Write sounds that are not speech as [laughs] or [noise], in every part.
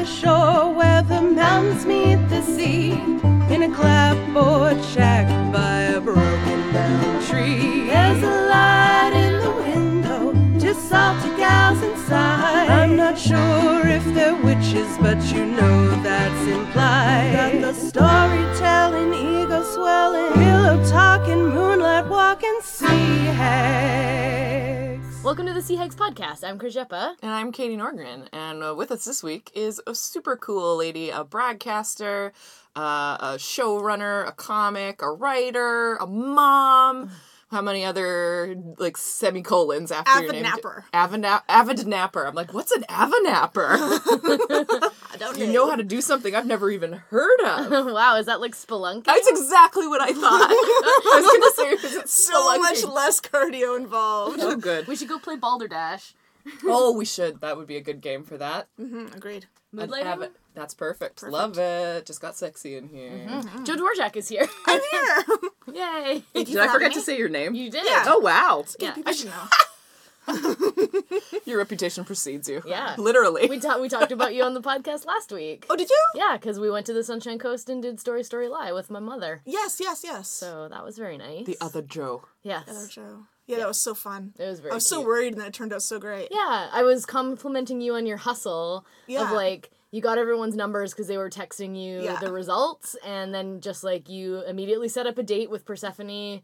the shore where the mountains meet the sea. In a clapboard shack by a broken down tree. There's a light in the window, two salty gals inside. I'm not sure if they're witches, but you know that's implied. Welcome to the Sea Hags podcast. I'm Krajeppa. And I'm Katie Norgren, and uh, with us this week is a super cool lady, a broadcaster, uh, a showrunner, a comic, a writer, a mom. [laughs] How many other like semicolons after your Avid name? napper. Avid, na- avid napper. I'm like, what's an avid napper? [laughs] [laughs] I don't you know how to do something I've never even heard of. [laughs] wow, is that like spelunking? That's exactly what I thought. I was gonna say, is it so much less cardio involved. Oh, good. we should go play Balderdash. Oh, we should. That would be a good game for that. Mhm, agreed. Mood An lighting? avid- That's perfect. Love it. Just got sexy in here. Joe Dvorak is here. I'm here. Yay. Thank Did I forget having to say your name? You did. Yeah. Oh wow! Yeah. People should know. [laughs] Your reputation precedes you. Yeah. literally. We, ta- we talked about you on the podcast last week. Oh, did you? Yeah, because we went to the Sunshine Coast and did Story Story Lie with my mother. Yes, yes, yes. So that was very nice. the other Joe. Yes. Other Joe. Yeah, that was so fun. It was very I was so worried, and then it turned out so great. Yeah, I was complimenting you on your hustle of like you got everyone's numbers because they were texting you Yeah. the results, and then just like you immediately set up a date with Persephone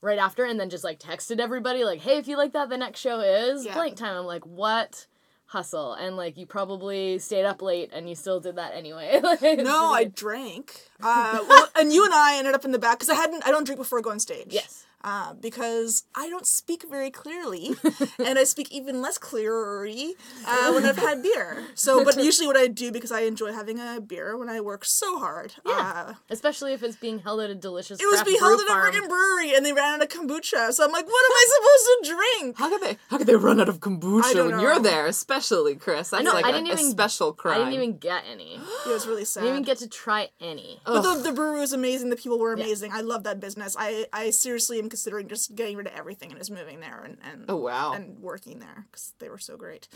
right after, and then just like texted everybody like, "Hey, if you like that, the next show is Yeah. blank time." I'm like, "What?" Hustle and like you probably stayed up late and you still did that anyway. [laughs] No, [laughs] I drank. Uh, well, and you and I ended up in the back because I hadn't. I don't drink before I go on stage. Yes. Uh, because I don't speak very clearly, [laughs] and I speak even less clearly uh, when I've had beer. So, but usually what I do because I enjoy having a beer when I work so hard. Uh, especially if it's being held at a delicious. it was being held at a farm. freaking brewery, and they ran out of kombucha. So I'm like, what am I supposed to drink? How could they? How could they run out of kombucha when you're there, especially Chris? That's know, like I a, didn't a even- special crime. [gasps] I didn't even get any. It was really sad. I didn't even get to try any. But the, the brewery was amazing. The people were amazing. I love that business. I, I seriously am considering just getting rid of everything and just moving there and, and Oh, wow. and working there because they were so great.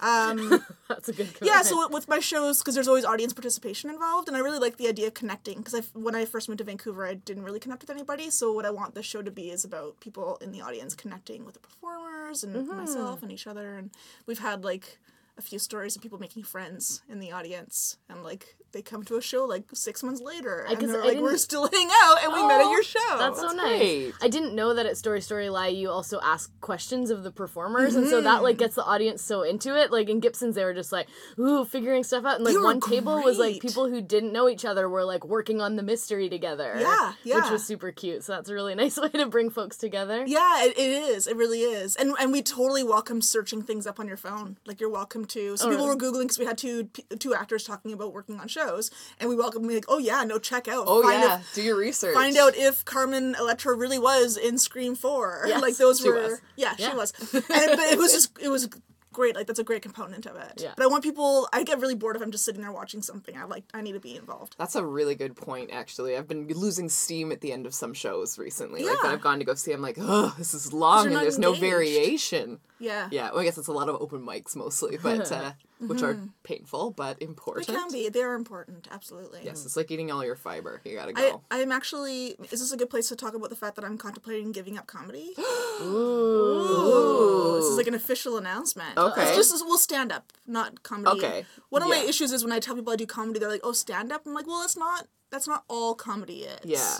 Um, [laughs] That's a good. yeah, so with- my shows, because there's always audience participation involved, and I really like the idea of connecting. Because when I first moved to Vancouver, I didn't really connect with anybody. So what I want the show to be is about people in the audience connecting with the performers and Mm-hmm. myself and each other. And we've had like a few stories of people making friends in the audience, and like they come to a show like six months later, and they're I like, "We're still hanging out, and we met at your show." That's, so that's nice. great. I didn't know that at Story Story Lie you also ask questions of the performers, and so that mm-hmm. like gets the audience so into it. Like in Gibsons, they were just like, "Ooh, figuring stuff out," and like They were one table was like people who didn't know each other were like working on the mystery together. Yeah, yeah, which was super cute. So that's a really [laughs] nice way to bring folks together. Yeah, it, it is. It really is. And and we totally welcome searching things up on your phone. Like you're welcome to. So people really? were googling because we had two two actors talking about working on shows, and we welcome me like, oh yeah, no, check out. Oh find yeah, do your research. Find out if Carmen Electra really was in Scream Four. [laughs] Yes, like those she were. was. Yeah, Yeah. she was. [laughs] And it, but it was just it was great. Like that's a great component of it. Yeah. But I want people. I get really bored if I'm just sitting there watching something. I like. I need to be involved. That's a really good point, actually. I've been losing steam at the end of some shows recently. Yeah. Like when I've gone to go see, I'm like, oh, this is long and there's no variation. Yeah. Yeah, well, I guess it's a lot of open mics mostly, but [laughs] uh, which are mm-hmm. painful but important. They can be. They are important. Absolutely. Yes, it's like eating all your fiber. You gotta go. I am actually. Is this a good place to talk about the fact that I'm contemplating giving up comedy? [gasps] Ooh. This is like an official announcement. Okay. It's just we'll stand up, not comedy. Okay. One of my issues is when I tell people I do comedy, they're like, "Oh, stand up." I'm like, "Well, it's not. That's not all comedy is." yeah.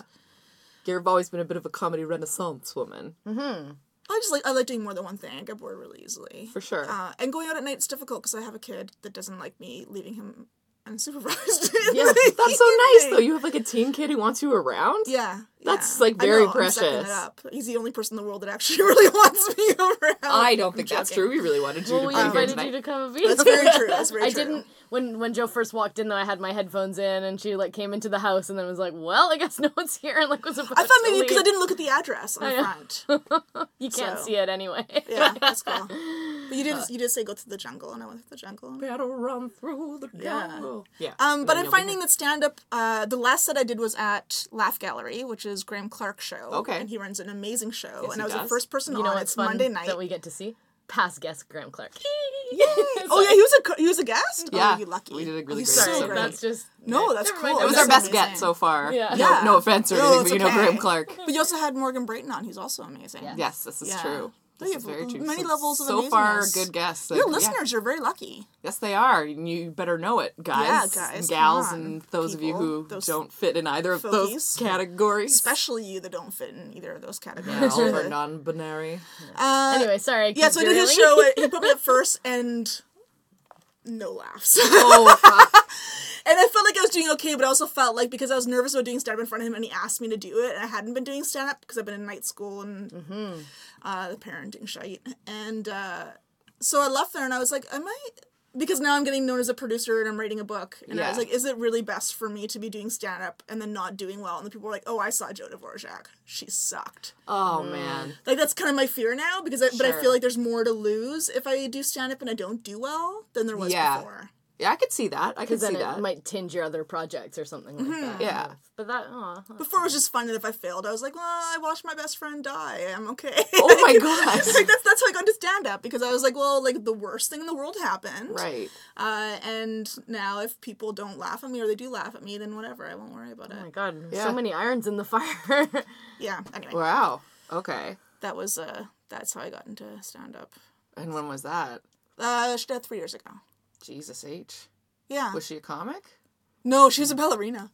You've always been a bit of a comedy renaissance woman. Mm-hmm. I just like I like doing more than one thing. I get bored really easily. For sure. Uh, and going out at night is difficult because I have a kid that doesn't like me leaving him unsupervised. [laughs] Yeah, [laughs] That's so nice, though. You have like a teen kid who wants you around? Yeah. That's, yeah. like, I very know, I'm it precious. up. He's the only person in the world that actually [laughs] really wants me around. I don't I'm think that's joking. true. We really wanted you Well, to we be invited tonight. you to come and be. That's very true. That's very I true. didn't when when Joe first walked in though. I had my headphones in, and she like came into the house, and then was like, "Well, I guess no one's here," and like was about I thought maybe because I didn't look at the address on the front. You can't so- see it anyway. Yeah, that's cool. But you did you did say go to the jungle, and I went to the jungle. Better run through the jungle. Yeah. Um, but Then I'm you'll finding that stand up. Uh, the last set I did was at Laugh Gallery, which is Graham Clark's show. Okay. and he runs an amazing show, Yes, and he I was the first person You know on. what's It's fun Monday night. that we get to see. past guest Graham Clark. [laughs] Oh yeah, he was a he was a guest. Yeah, oh, you lucky. we did a really He's great so Sorry, episode. great. that's just No, that's Never cool. mind. It was That's our best amazing. get so far. Yeah. No, Yeah. no offense or No, anything, it's but you know. Graham Clark. But you also had Morgan Brayton on. He's also amazing. Yeah. Yes, this is Yeah. true. They have very true. many So- levels of So far, amazingness. good guests. Your Yeah. listeners are very lucky. Yes, they are. and You better know it, guys. Yeah, and guys, gals, and those of you who don't fit in either of those folkies. categories. Especially you that don't fit in either of those Yeah, categories. all of You're our non-binary. uh, Anyway, sorry. Yeah, so I did his show. At, he put me up [laughs] first, and no laughs. Oh, [laughs] fuck. And I felt like I was doing okay, but I also felt like because I was nervous about doing stand up in front of him and he asked me to do it, and I hadn't been doing stand up because I've been in night school and uh, the parenting shite. And uh, so I left there and I was like, am I. Because now I'm getting known as a producer and I'm writing a book. And I was like, is it really best for me to be doing stand up and then not doing well? And the people were like, oh, I saw Joe Dvorak. She sucked. oh man. Like, that's kind of my fear now because I, but I feel like there's more to lose if I do stand up and I don't do well than there was Yeah. before. Yeah, I could see that. I could Because then see it that. might tinge your other projects or something like that. Yeah. But that, oh, Before it was just fun, and if I failed, I was like, "Well, I watched my best friend die. I'm okay." Oh my god. [laughs] like [laughs] that's that's how I got into stand up because I was like, "Well, like the worst thing in the world happened, right. Uh, and now if people don't laugh at me or they do laugh at me, then whatever, I won't worry about it. oh my god, Yeah. so many irons in the fire. [laughs] yeah. Anyway, Wow. Okay. that was uh, that's how I got into stand up. And when was that? Uh, she died three years ago. Jesus H. Yeah. Was she a comic? no, she was a ballerina.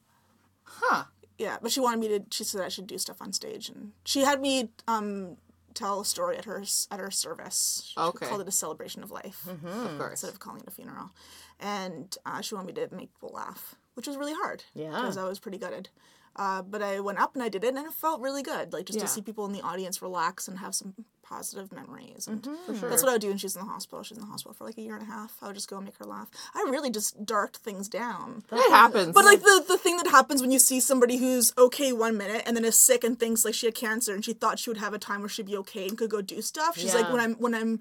Huh. Yeah, but she wanted me to. She said I should do stuff on stage, and she had me um tell a story at her at her service. She Okay. called it a celebration of life Of course. instead of calling it a funeral, and uh, she wanted me to make people laugh, which was really hard. Yeah. because I was pretty gutted. Uh, but I went up and I did it, and it felt really good. Like just Yeah. to see people in the audience relax and have some positive memories. And mm-hmm. sure. that's what I would do when she was in the hospital. She was in the hospital for like a year and a half. I would just go and make her laugh. I really just darked things down. It happens. But like the, the thing that happens when you see somebody who's okay one minute and then is sick and thinks like she had cancer and she thought she would have a time where she'd be okay and could go do stuff. She's like when I'm when I'm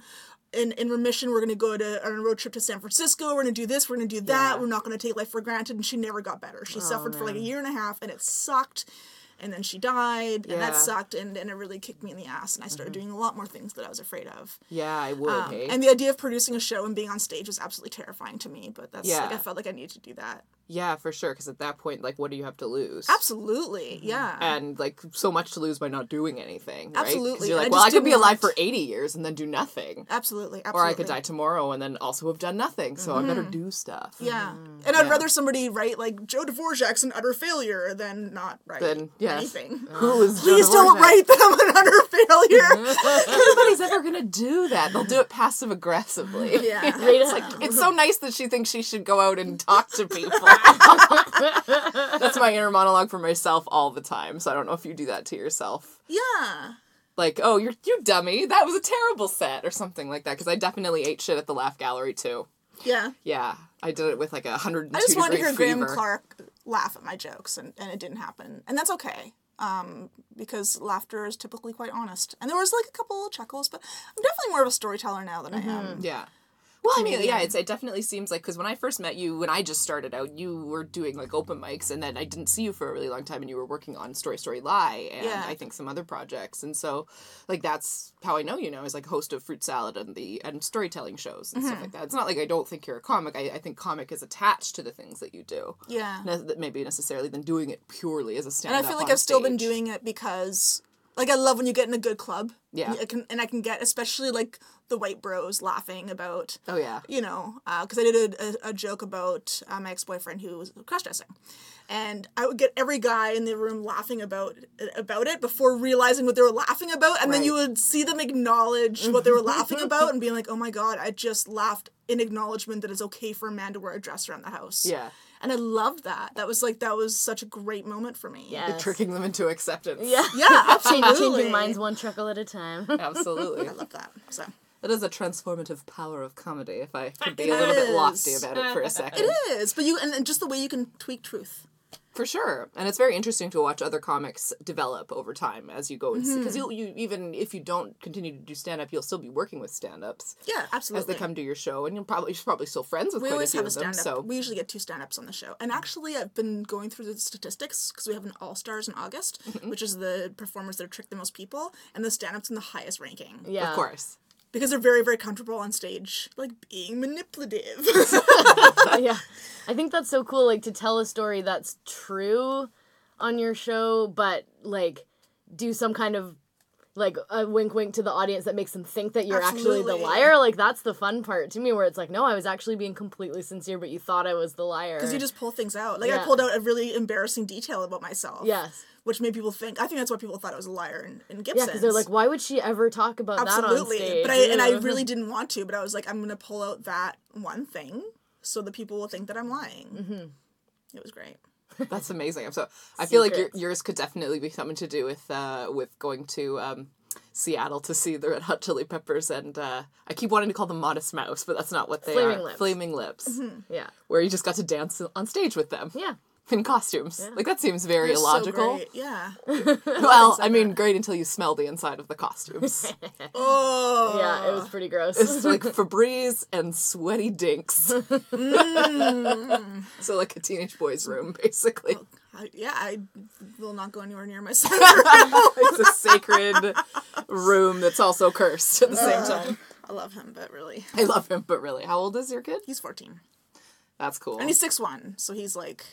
in, in remission, we're gonna go to on a road trip to San Francisco. We're gonna do this. We're gonna do that. Yeah. We're not gonna take life for granted. And she never got better. She suffered for like a oh, year and a half, and it sucked. And then she died, and Yeah. that sucked, and, and it really kicked me in the ass. And I started doing a lot more things that I was afraid of. yeah, I would. Um, hey? and the idea of producing a show and being on stage was absolutely terrifying to me. But that's like I felt like I needed to do that. yeah, for sure. Because at that point, like, what do you have to lose? Absolutely, yeah. And like so much to lose by not doing anything. Right? 'Cause Absolutely, You're and I like, well, I could be didn't alive for 80 years and then do nothing. Absolutely, absolutely. Or I could die tomorrow and then also have done nothing. So I better do stuff. Mm-hmm. Yeah, and I'd Yeah. rather somebody write like Joe Dvorak's an utter failure than not write Then yes. anything. Who is Joe Please don't Dvorak? write them an utter failure. [laughs] Nobody's ever gonna do that. They'll do it passive aggressively. yeah, [laughs] It's like, It's so nice that she thinks she should go out and talk to people. [laughs] That's my inner monologue for myself all the time. So I don't know if you do that to yourself. yeah. Like, oh, you're you dummy. That was a terrible set or something like that. Because I definitely ate shit at the Laugh Gallery too. Yeah. Yeah, I did it with like a hundred I just want to degree hear Graham fever. Clark laugh at my jokes, and, and it didn't happen, and that's okay. Um, because laughter is typically quite honest, and there was like a couple of chuckles, but I'm definitely more of a storyteller now than I am. Yeah. Well, I mean, yeah, it's, it definitely seems like because when I first met you, when I just started out, you were doing like open mics, and then I didn't see you for a really long time, and you were working on Story Story Lie, and Yeah. I think some other projects, and so like that's how I know you now as like host of Fruit Salad and the and storytelling shows and stuff mm-hmm. like that. It's not like I don't think you're a comic. I, I think comic is attached to the things that you do. Yeah. Ne- that maybe necessarily than doing it purely as a stand. and I feel like I've still been doing it because like I love when you get in a good club. Yeah. I can and I can get especially like the white bros laughing about Oh yeah. you know, because I did a, a, joke about uh, my ex boyfriend who was cross dressing, and I would get every guy in the room laughing about about it before realizing what they were laughing about, and then you would see them acknowledge what they were laughing [laughs] about and being like, "Oh my god, I just laughed in acknowledgement that it's okay for a man to wear a dress around the house." Yeah. And I loved that. That was like that was such a great moment for me. yeah. Tricking them into acceptance. Yeah. yeah, [laughs] Change- absolutely. Changing minds one chuckle at a time. [laughs] Absolutely. I love that. So It is a transformative power of comedy, if I could be It a little bit is. lofty about it for a second. it is, but you and, and just the way you can tweak truth. For sure. And it's very interesting to watch other comics develop over time as you go and Mm-hmm. because you you even if you don't continue to do stand up, you'll still be working with stand ups Yeah, absolutely. as they come to your show and you'll probably you're probably still friends with We quite a always few have a them. stand up. So We usually get two stand ups on the show. And actually, I've been going through the statistics because we have an All Stars in August, Mm-hmm. which is the performers that have tricked the most people, and the stand up's in the highest ranking. Yeah. of course. Because they're very very comfortable on stage, like being manipulative. [laughs] yeah. [laughs] I think that's so cool, like to tell a story that's true on your show, but like do some kind of like a wink wink to the audience that makes them think that you're actually the liar. Like that's the fun part to me where it's like, no, I was actually being completely sincere, but you thought I was the liar. Because you just pull things out. Like I pulled out a really embarrassing detail about myself. Yes. Which made people think. I think that's why people thought I was a liar in, in Yeah, Gibson. because they're like, why would she ever talk about that on absolutely. stage? But I and I really [laughs] didn't want to. But I was like, I'm gonna pull out that one thing so the people will think that I'm lying. Mm-hmm. It was great. [laughs] That's amazing. So I feel like your, yours could definitely be something to do with uh, with going to um, Seattle to see the Red Hot Chili Peppers, and uh, I keep wanting to call them Modest Mouse, but that's not what they Flaming are. Lips. Flaming Lips, yeah. where you just got to dance on stage with them Yeah. In costumes. Like that seems very It was so illogical. great. Yeah. [laughs] well, I mean, great until you smell the inside of the costumes. [laughs] Oh. Yeah, it was pretty gross. it's like [laughs] Febreze and sweaty dinks. so like a teenage boy's room, basically. I, yeah, I will not go anywhere near my son. it's a sacred room that's also cursed at the same uh, time. I love him, but really, I love him, but really, how old is your kid? he's 14. That's cool. And he's six one, so he's like,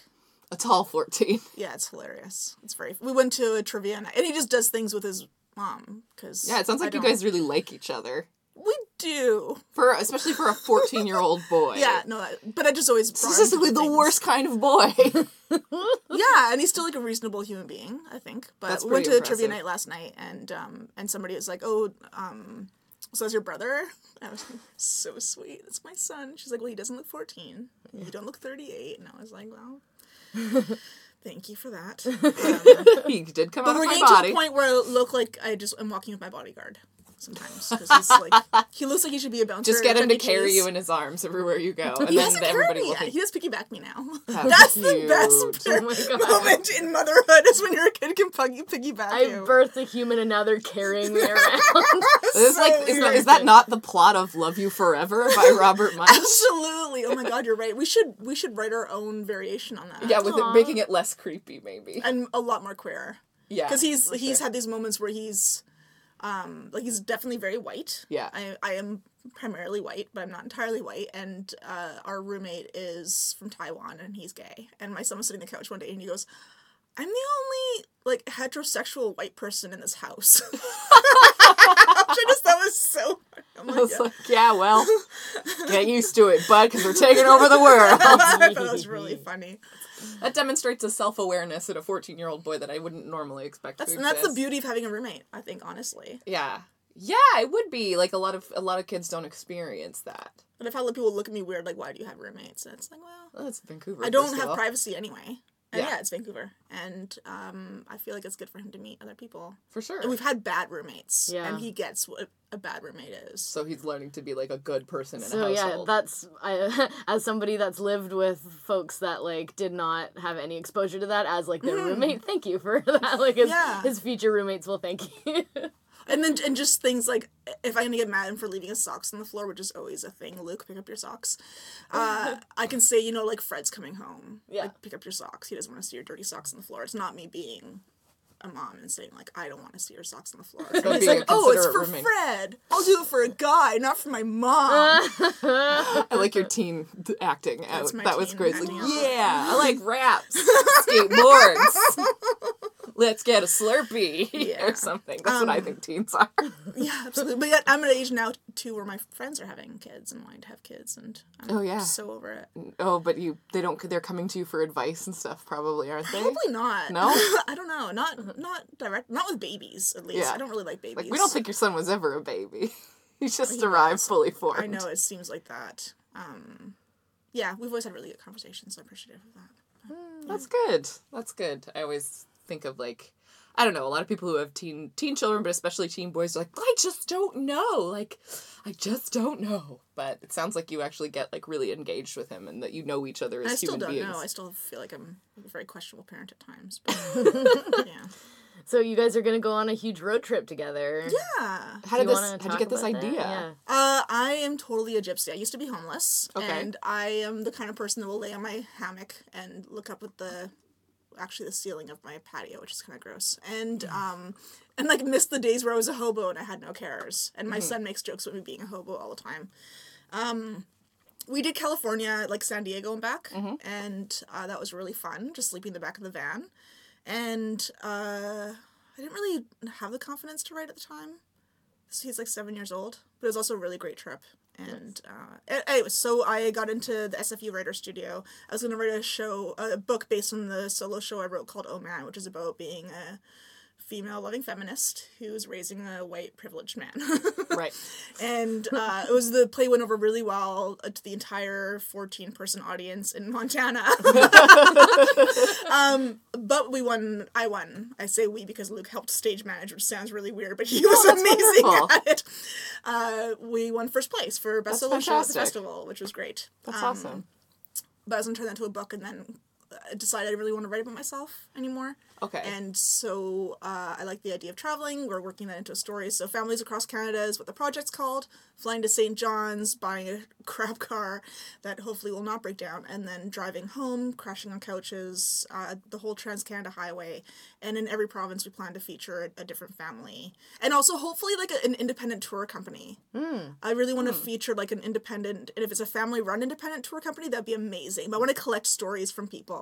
a tall 14. [laughs] yeah, it's hilarious. It's very. We went to a trivia night, and he just does things with his mom because Yeah, it sounds like you guys really like each other. We do. For especially for a 14 year old [laughs] boy. Yeah, no, but I just always. brought him to Statistically, the things. worst kind of boy. [laughs] Yeah, and he's still like a reasonable human being, I think. But That's we went to a trivia night last night, and um, and somebody was like, "Oh, um, so is your brother?" And I was like, "So sweet, it's my son." She's like, "Well, he doesn't look 14. You don't look 38." And I was like, "Well, thank you for that." [laughs] Um, he did come but out of we're my getting body. to a point where I look like I just am walking with my bodyguard sometimes because he's like [laughs] he looks like he should be a bouncer. Just get him to carry Cheese. you in his arms everywhere you go, and He then hasn't carried everybody me will yet. think He does piggyback me now. How [laughs] That's the best Oh moment in motherhood is when your kid can puggy piggyback I you. birthed a human and now they're carrying me [laughs] around. Is, So like, is, that, that not the plot of Love You Forever by Robert Munsch? Absolutely. Oh my god, you're right. We should we should write our own variation on that. yeah, with it making it less creepy, maybe. and a lot more queer. Yeah, Because he's he's sure. had these moments where he's um like he's definitely very white. Yeah. I I am primarily white, but I'm not entirely white. And uh, our roommate is from Taiwan and he's gay. And my son was sitting on the couch one day and he goes, I'm the only like heterosexual white person in this house. I just thought was so funny. I'm I like, was yeah. like, yeah, well, get used to it, bud, because we're taking over the world. [laughs] I thought it was really funny. [laughs] that demonstrates a self awareness in a 14 year old boy that I wouldn't normally expect That's to and that's the beauty of having a roommate, I think, honestly. Yeah. Yeah, it would be like a lot of a lot of kids don't experience that. But I've had people look at me weird, like, why do you have roommates? And it's like, well, Well, it's Vancouver. I don't have privacy anyway. And Yeah. yeah. it's Vancouver. And um, I feel like it's good for him to meet other people. for sure. And we've had bad roommates. Yeah. And he gets what a bad roommate is. so he's learning to be like a good person in So a yeah, that's I [laughs] as somebody that's lived with folks that like did not have any exposure to that as like their roommate. Thank you for [laughs] that. Like his Yeah. his future roommates will thank you. [laughs] And then and just things like if I'm gonna get mad at him for leaving his socks on the floor, which is always a thing, Luke, pick up your socks. [laughs] Uh, I can say, you know, like Fred's coming home. Yeah. Like, pick up your socks. He doesn't want to see your dirty socks on the floor. It's not me being a mom and saying like I don't want to see your socks on the floor. [laughs] And he's like, oh, it's for roommate." Fred. I'll do it for a guy, not for my mom. [laughs] I like your teen acting out. That's my That was teen great. Like, yeah, I like raps, [laughs] skateboards. Let's get a Slurpee Yeah. or something. That's what I Um, think teens are. Yeah, absolutely. But yet I'm at an age now too where my friends are having kids and wanting to have kids, and I'm Oh, yeah. so over it. Oh, but you they don't they're coming to you for advice and stuff probably, aren't they? Probably not. No? I don't know. Not not direct. Not with babies, at least. Yeah. I don't really like babies. Like we don't think your son was ever a baby. [laughs] He just arrived fully formed. I know it seems like that. Um, yeah, we've always had really good conversations. So I'm appreciative of that. That's good. That's good. I always think of like I don't know, a lot of people who have teen teen children, but especially teen boys are like, I just don't know. Like I just don't know. But it sounds like you actually get like really engaged with him and that you know each other as I still human don't beings. know. I still feel like I'm a very questionable parent at times. But [laughs] yeah. so you guys are gonna go on a huge road trip together. Yeah. How did you this how'd you get this idea? Yeah. Uh, I am totally a gypsy. I used to be homeless, Okay. and I am the kind of person that will lay on my hammock and look up at the actually the ceiling of my patio, which is kind of gross. And um, and like missed the days where I was a hobo and I had no cares. And my son makes jokes about me being a hobo all the time. Um, we did California, like San Diego and back, and uh, that was really fun. Just sleeping in the back of the van, and uh, I didn't really have the confidence to write at the time. So he's like seven years old, but it was also a really great trip. And uh, anyway, so I got into the SFU writer studio. I was going to write a show, a book based on the solo show I wrote called Oh Man, which is about being a female loving feminist who's raising a white privileged man. [laughs] Right. and uh, it was the play went over really well uh, to the entire 14 person audience in Montana. [laughs] um, but we won. I won. I say we because Luke helped stage manage, which sounds really weird, but he was amazing wonderful. at it. Uh, we won first place for best solo show at the festival, which was great. That's Um, awesome. But I was gonna turn that into a book, and then decided I really want to write about myself anymore. Okay. And so uh, I like the idea of traveling. We're working that into a story. So Families Across Canada is what the project's called. Flying to St. John's, buying a [laughs] crap car that hopefully will not break down, and then driving home, crashing on couches, uh, the whole Trans Canada Highway. And in every province, we plan to feature a, a different family. And also, hopefully, like a, an independent tour company. I really want to feature like an independent, and if it's a family run independent tour company, that'd be amazing. But I want to collect stories from people.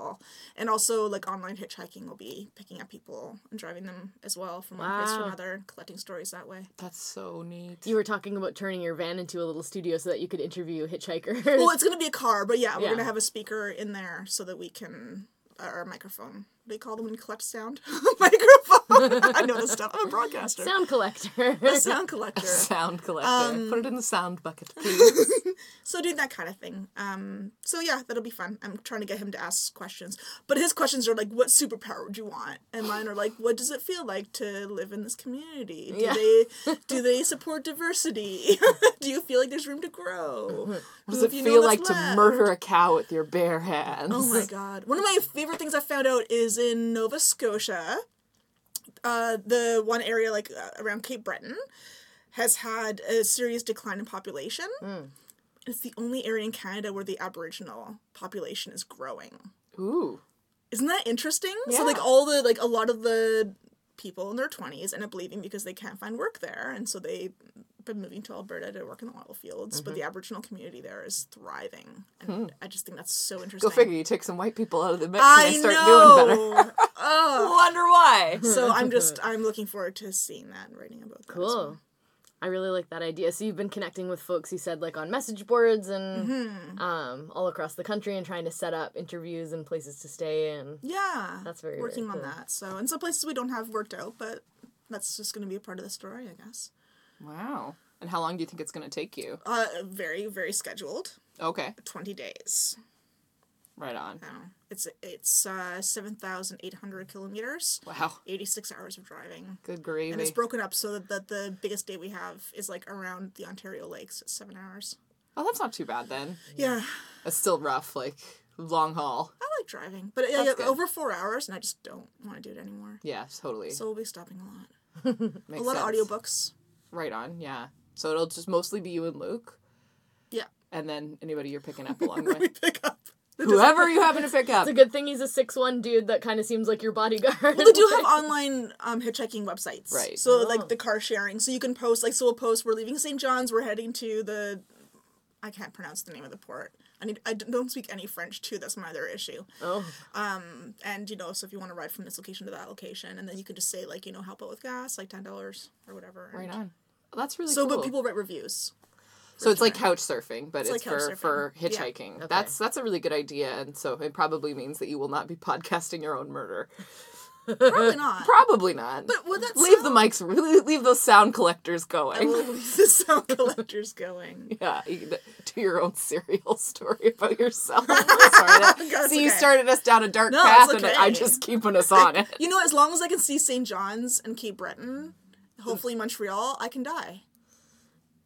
And also, like online hitchhiking will be picking up people and driving them as well from one place to another, collecting stories that way. That's so neat. You were talking about turning your van into a little studio so that you could interview hitchhikers. Well, it's going to be a car, but yeah, we're Yeah. going to have a speaker in there so that we can, uh, or a microphone. What do you call them when you collect sound? [laughs] [laughs] microphone. [laughs] I know this stuff. I'm a broadcaster. Sound collector. a sound collector. [laughs] A Sound collector. Um, Put it in the sound bucket, please. [laughs] So doing that kind of thing. Um, so yeah, that'll be fun. I'm trying to get him to ask questions, but his questions are like, "What superpower would you want?" And mine are like, "What does it feel like to live in this community? Do Yeah. they do they support diversity? do you feel like there's room to grow? What does it you feel like to left?" murder a cow with your bare hands? Oh my god! One of my favorite things I found out is in Nova Scotia. Uh, the one area like uh, around Cape Breton has had a serious decline in population. It's the only area in Canada where the Aboriginal population is growing. Ooh. Isn't that interesting? So like all the like a lot of the people in their twenties end up leaving because they can't find work there, and so they've been moving to Alberta to work in the oil fields. But the Aboriginal community there is thriving, and I just think that's so interesting. Go figure. You take some white people out of the mix I and they start know. doing better. [laughs] Ugh. [laughs] Wonder why. So I'm [laughs] just I'm looking forward to seeing that and writing about that. as well. Cool. I really like that idea. So you've been connecting with folks you said like on message boards and Mm-hmm. um, all across the country and trying to set up interviews and places to stay and Yeah, That's very, working very on that. So and some places we don't have worked out, but that's just going to be a part of the story, I guess. Wow. And how long do you think it's going to take you? Uh, very very scheduled. Okay. Twenty days. Right on. No, it's it's uh, seven thousand eight hundred kilometers. Wow. Eighty six hours of driving. Good gravy. And it's broken up so that, that the biggest day we have is like around the Ontario lakes. It's seven hours. oh, that's not too bad then. Yeah, It's still rough, like long haul. I like driving, but yeah, good. over four hours, and I just don't want to do it anymore. Yeah, totally. So we'll be stopping a lot. [laughs] A lot sense. of audiobooks. Right on. Yeah. So it'll just mostly be you and Luke, Yeah. and then anybody you're picking up [laughs] along the we way. pick up. Whoever you happen to pick [laughs] up. it's a good thing he's a six one dude that kind of seems like your bodyguard. Well, they do have [laughs] online um, hitchhiking websites. Right. So Oh. like the car sharing, so you can post like so we'll post we're leaving St. John's, we're heading to the. I can't pronounce the name of the port. I need. I don't speak any French too. That's my other issue. oh, Um, And you know, so if you want to ride from this location to that location, and then you can just say like you know help out with gas, like ten dollars or whatever. Right on. Well, that's really So, cool. but people write reviews. So it's like couch surfing, but it's, like for for Yeah. hitchhiking. That's that's a really good idea, and so it probably means that you will not be [laughs] podcasting your own murder. Probably [laughs] not. Probably not. But would that leave the mics, [laughs] really leave those sound collectors going. I will leave the sound collectors going. Yeah, you do your own serial story about yourself. Sorry, that- That's See, you started us down a dark No, path, it's and I'm just keeping us on it. You know, as long as I can see St. John's and Cape Breton, hopefully Montreal, I can die.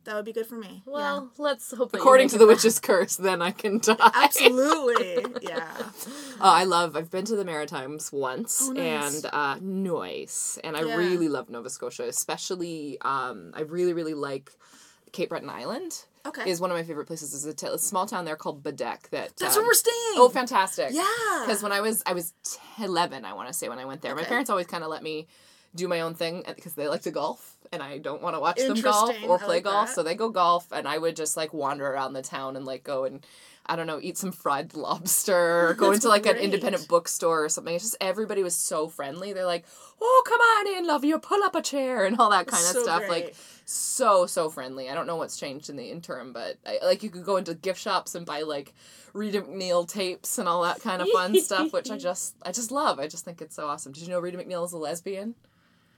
That would be good for me. well, let's hope. According to the back. witch's curse, then I can die. absolutely. [laughs] Yeah. Oh, I love. I've been to the Maritimes once, Oh, nice. and uh, nice, and I Yeah. really love Nova Scotia. Especially, um, I really, really like Cape Breton Island. Okay. is one of my favorite places. Is a, t- a small town there called Baddeck. That That's um, where we're staying. Oh, fantastic! Yeah. because when I was I was t- eleven, I want to say when I went there, my parents always kind of let me do my own thing because they like to golf, and I don't want to watch them golf or play like golf, that. so they go golf, and I would just like wander around the town and like go and. I don't know, eat some fried [laughs] lobster, or go into like an independent bookstore or something. It's just everybody was so friendly. They're like, "Oh, come on in, love you, pull up a chair," and all that kind of So stuff. great. Like so so friendly. I don't know what's changed in the interim, but I, like you could go into gift shops and buy like Rita MacNeil tapes and all that kind of fun stuff, which I [laughs] just I just love. I just think it's so awesome. Did you know Rita MacNeil is a lesbian?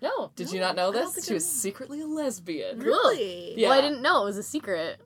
No. Did you not know this? She I was secretly a lesbian. Really? Yeah. Well, I didn't know. It was a secret.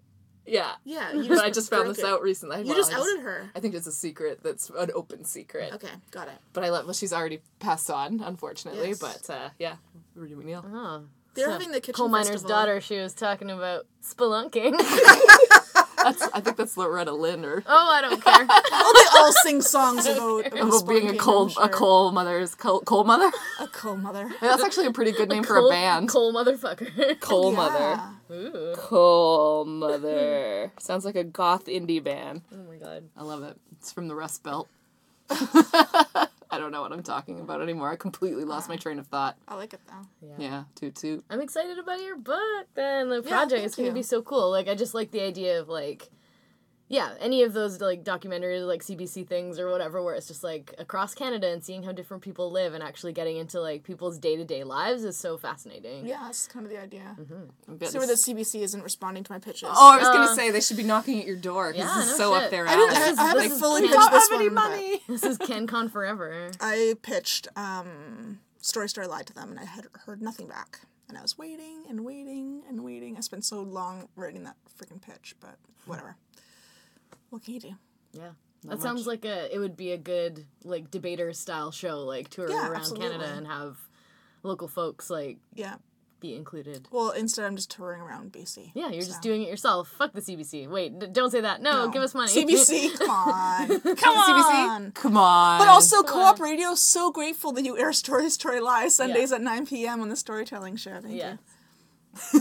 Yeah. Yeah. [laughs] You But I just found this it. out recently. You Well, just I outed her. I think it's a secret that's an open secret. Okay, got it. But I love well she's already passed on, unfortunately. Yes. But uh, yeah, Rita MacNeil. Oh. They're So, having the kitchen coal miner's festival. daughter. She was talking about spelunking. [laughs] [laughs] That's I think that's Loretta Lynn or oh, I don't care. [laughs] Oh, they all sing songs about, about, about being a spelunking, coal I'm sure. a coal mother's coal, coal mother. a coal mother. [laughs] That's actually a pretty good name for coal, a band. Coal motherfucker. [laughs] Coal Mother. Yeah. Ooh. Coal Mother. Sounds like a goth indie band. Oh my god. I love it. It's from the Rust Belt. I don't know what I'm talking about anymore. I completely lost my train of thought. I like it though. Yeah, toot toot. I'm excited about your book. Then the Yeah, project thank is gonna you. be so cool. Like I just like the idea of like, yeah, any of those like documentaries, like CBC things or whatever, where it's just like across Canada and seeing how different people live and actually getting into like people's day to day lives is so fascinating. Yeah, that's kind of the idea. I bet See where this- the CBC isn't responding to my pitches. Oh, I was Uh, gonna say they should be knocking at your door because yeah, this is no so up there. their I, didn't, I, I This haven't is fully we we pitched don't this have any one, but money. This is CanCon forever. I pitched um, Story Story Lie to them, and I had heard nothing back. And I was waiting and waiting and waiting. I spent so long writing that freaking pitch, but whatever. What can you do? Yeah. That sounds like a it would be a good like debater style show, like tour Yeah, around Canada and have local folks like Yeah. be included. Well, instead, I'm just touring around BC. Yeah, you're just doing it yourself. Fuck the CBC. Wait, d- don't say that. No, No. give us money. CBC, [laughs] come on. [laughs] Come CBC? on. Come on. But also, Co-op Radio so grateful that you air Story Story Lie Sundays Yeah. at 9 p.m. on the Storytelling Show. Thank yeah. you. [laughs]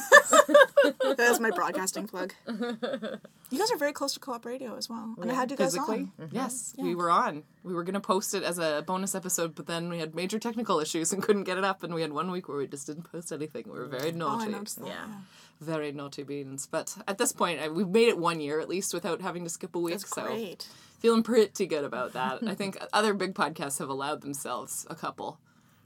That is my broadcasting plug. You guys are very close to Co-op Radio as well, and I had you guys physically. on. Mm-hmm. Yes, we were on. We were gonna post it as a bonus episode, but then we had major technical issues and couldn't get it up. And we had one week where we just didn't post anything. We were very Oh, I naughty, noticed that. Yeah. Yeah. very naughty beans. But at this point, I, we've made it one year at least without having to skip a week. That's so great. feeling pretty good about that. I think [laughs] other big podcasts have allowed themselves a couple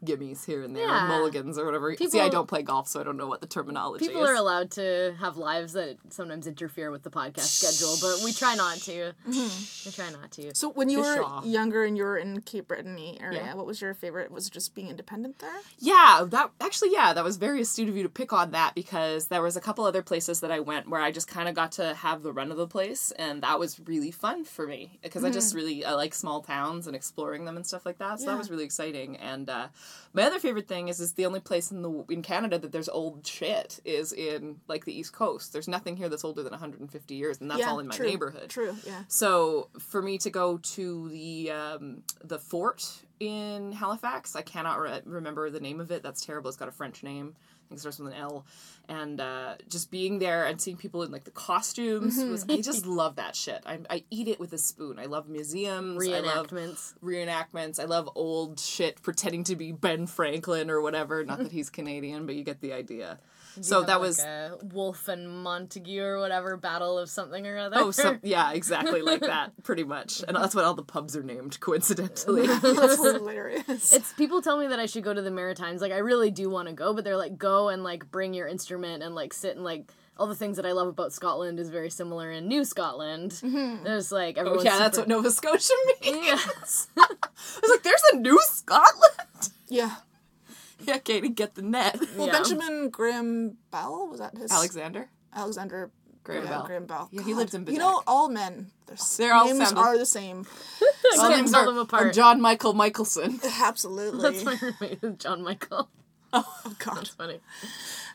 gimmies here and there, Yeah. mulligans or whatever. See, I don't play golf, so I don't know what the terminology is. People is. are allowed to have lives that sometimes interfere with the podcast schedule, but we try not to. We try not to. So when you were Pshaw. younger and you were in Cape Breton area, Yeah. what was your favorite? Was it just being independent there? Yeah, that actually, yeah, that was very astute of you to pick on that because there was a couple other places that I went where I just kind of got to have the run of the place, and that was really fun for me because I just really I like small towns and exploring them and stuff like that. So that was really exciting. And uh, my other favorite thing is is the only place in the in Canada that there's old shit is in like the East Coast. There's nothing here that's older than 150 years, and that's all in my true, neighborhood. True, yeah. So for me to go to the um, the fort in Halifax, I cannot re- remember the name of it. That's terrible. It's got a French name. Think it starts with an L. And uh, just being there and seeing people in like the costumes was I just [laughs] love that shit. I, I eat it with a spoon. I love museums. I love Reenactments. reenactments. I love old shit pretending to be Ben Franklin or whatever. Not that he's Canadian, but you get the idea. So have, that like, was a Wolfe and Montague or whatever battle of something or other. Oh, some, [laughs] yeah, exactly like that, pretty much. And that's what all the pubs are named, coincidentally. [laughs] [laughs] That's hilarious. It's people tell me that I should go to the Maritimes. Like I really do want to go, but they're like go and like bring your instrument and like sit and like all the things that I love about Scotland is very similar in New Scotland. Mm-hmm. There's like oh, everyone's yeah, that's what Nova Scotia means. Yeah. I was like, there's a new Scotland. yeah. [laughs] Yeah, Katie, get the net. Well, Yeah. Benjamin Graham Bell was that his Alexander. Alexander Graham yeah, Bell. Graham Bell. Yeah, he God. lived in You know, all men. Their They're all names sound- are the same. [laughs] All names tell are, them are. John Michael Michelson. [laughs] Absolutely. That's my roommate, John Michael. oh God. That's funny.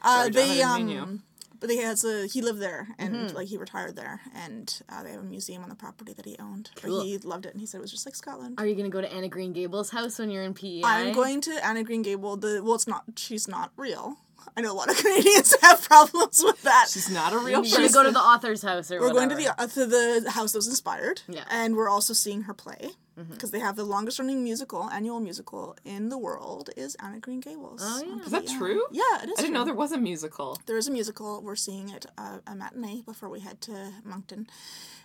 Uh, Sorry, John, I they didn't mean um, but he has a he lived there and Mm-hmm. like he retired there and uh, they have a museum on the property that he owned. Cool. But he loved it and he said it was just like Scotland. Are you gonna go to Anne of Green Gables' house when you're in PEI? I'm going to Anne of Green Gable. The well, it's not. She's not real. I know a lot of [laughs] Canadians have problems with that. She's not a real You should person. go to the author's house or We're going to the uh, to the house that was inspired, Yeah. and we're also seeing her play because they have the longest running musical, annual musical in the world is Anne of Green Gables. Oh, yeah. Is that true? Yeah, it is. I didn't know there was a musical. there is a musical. We're seeing it uh, a matinee before we head to Moncton,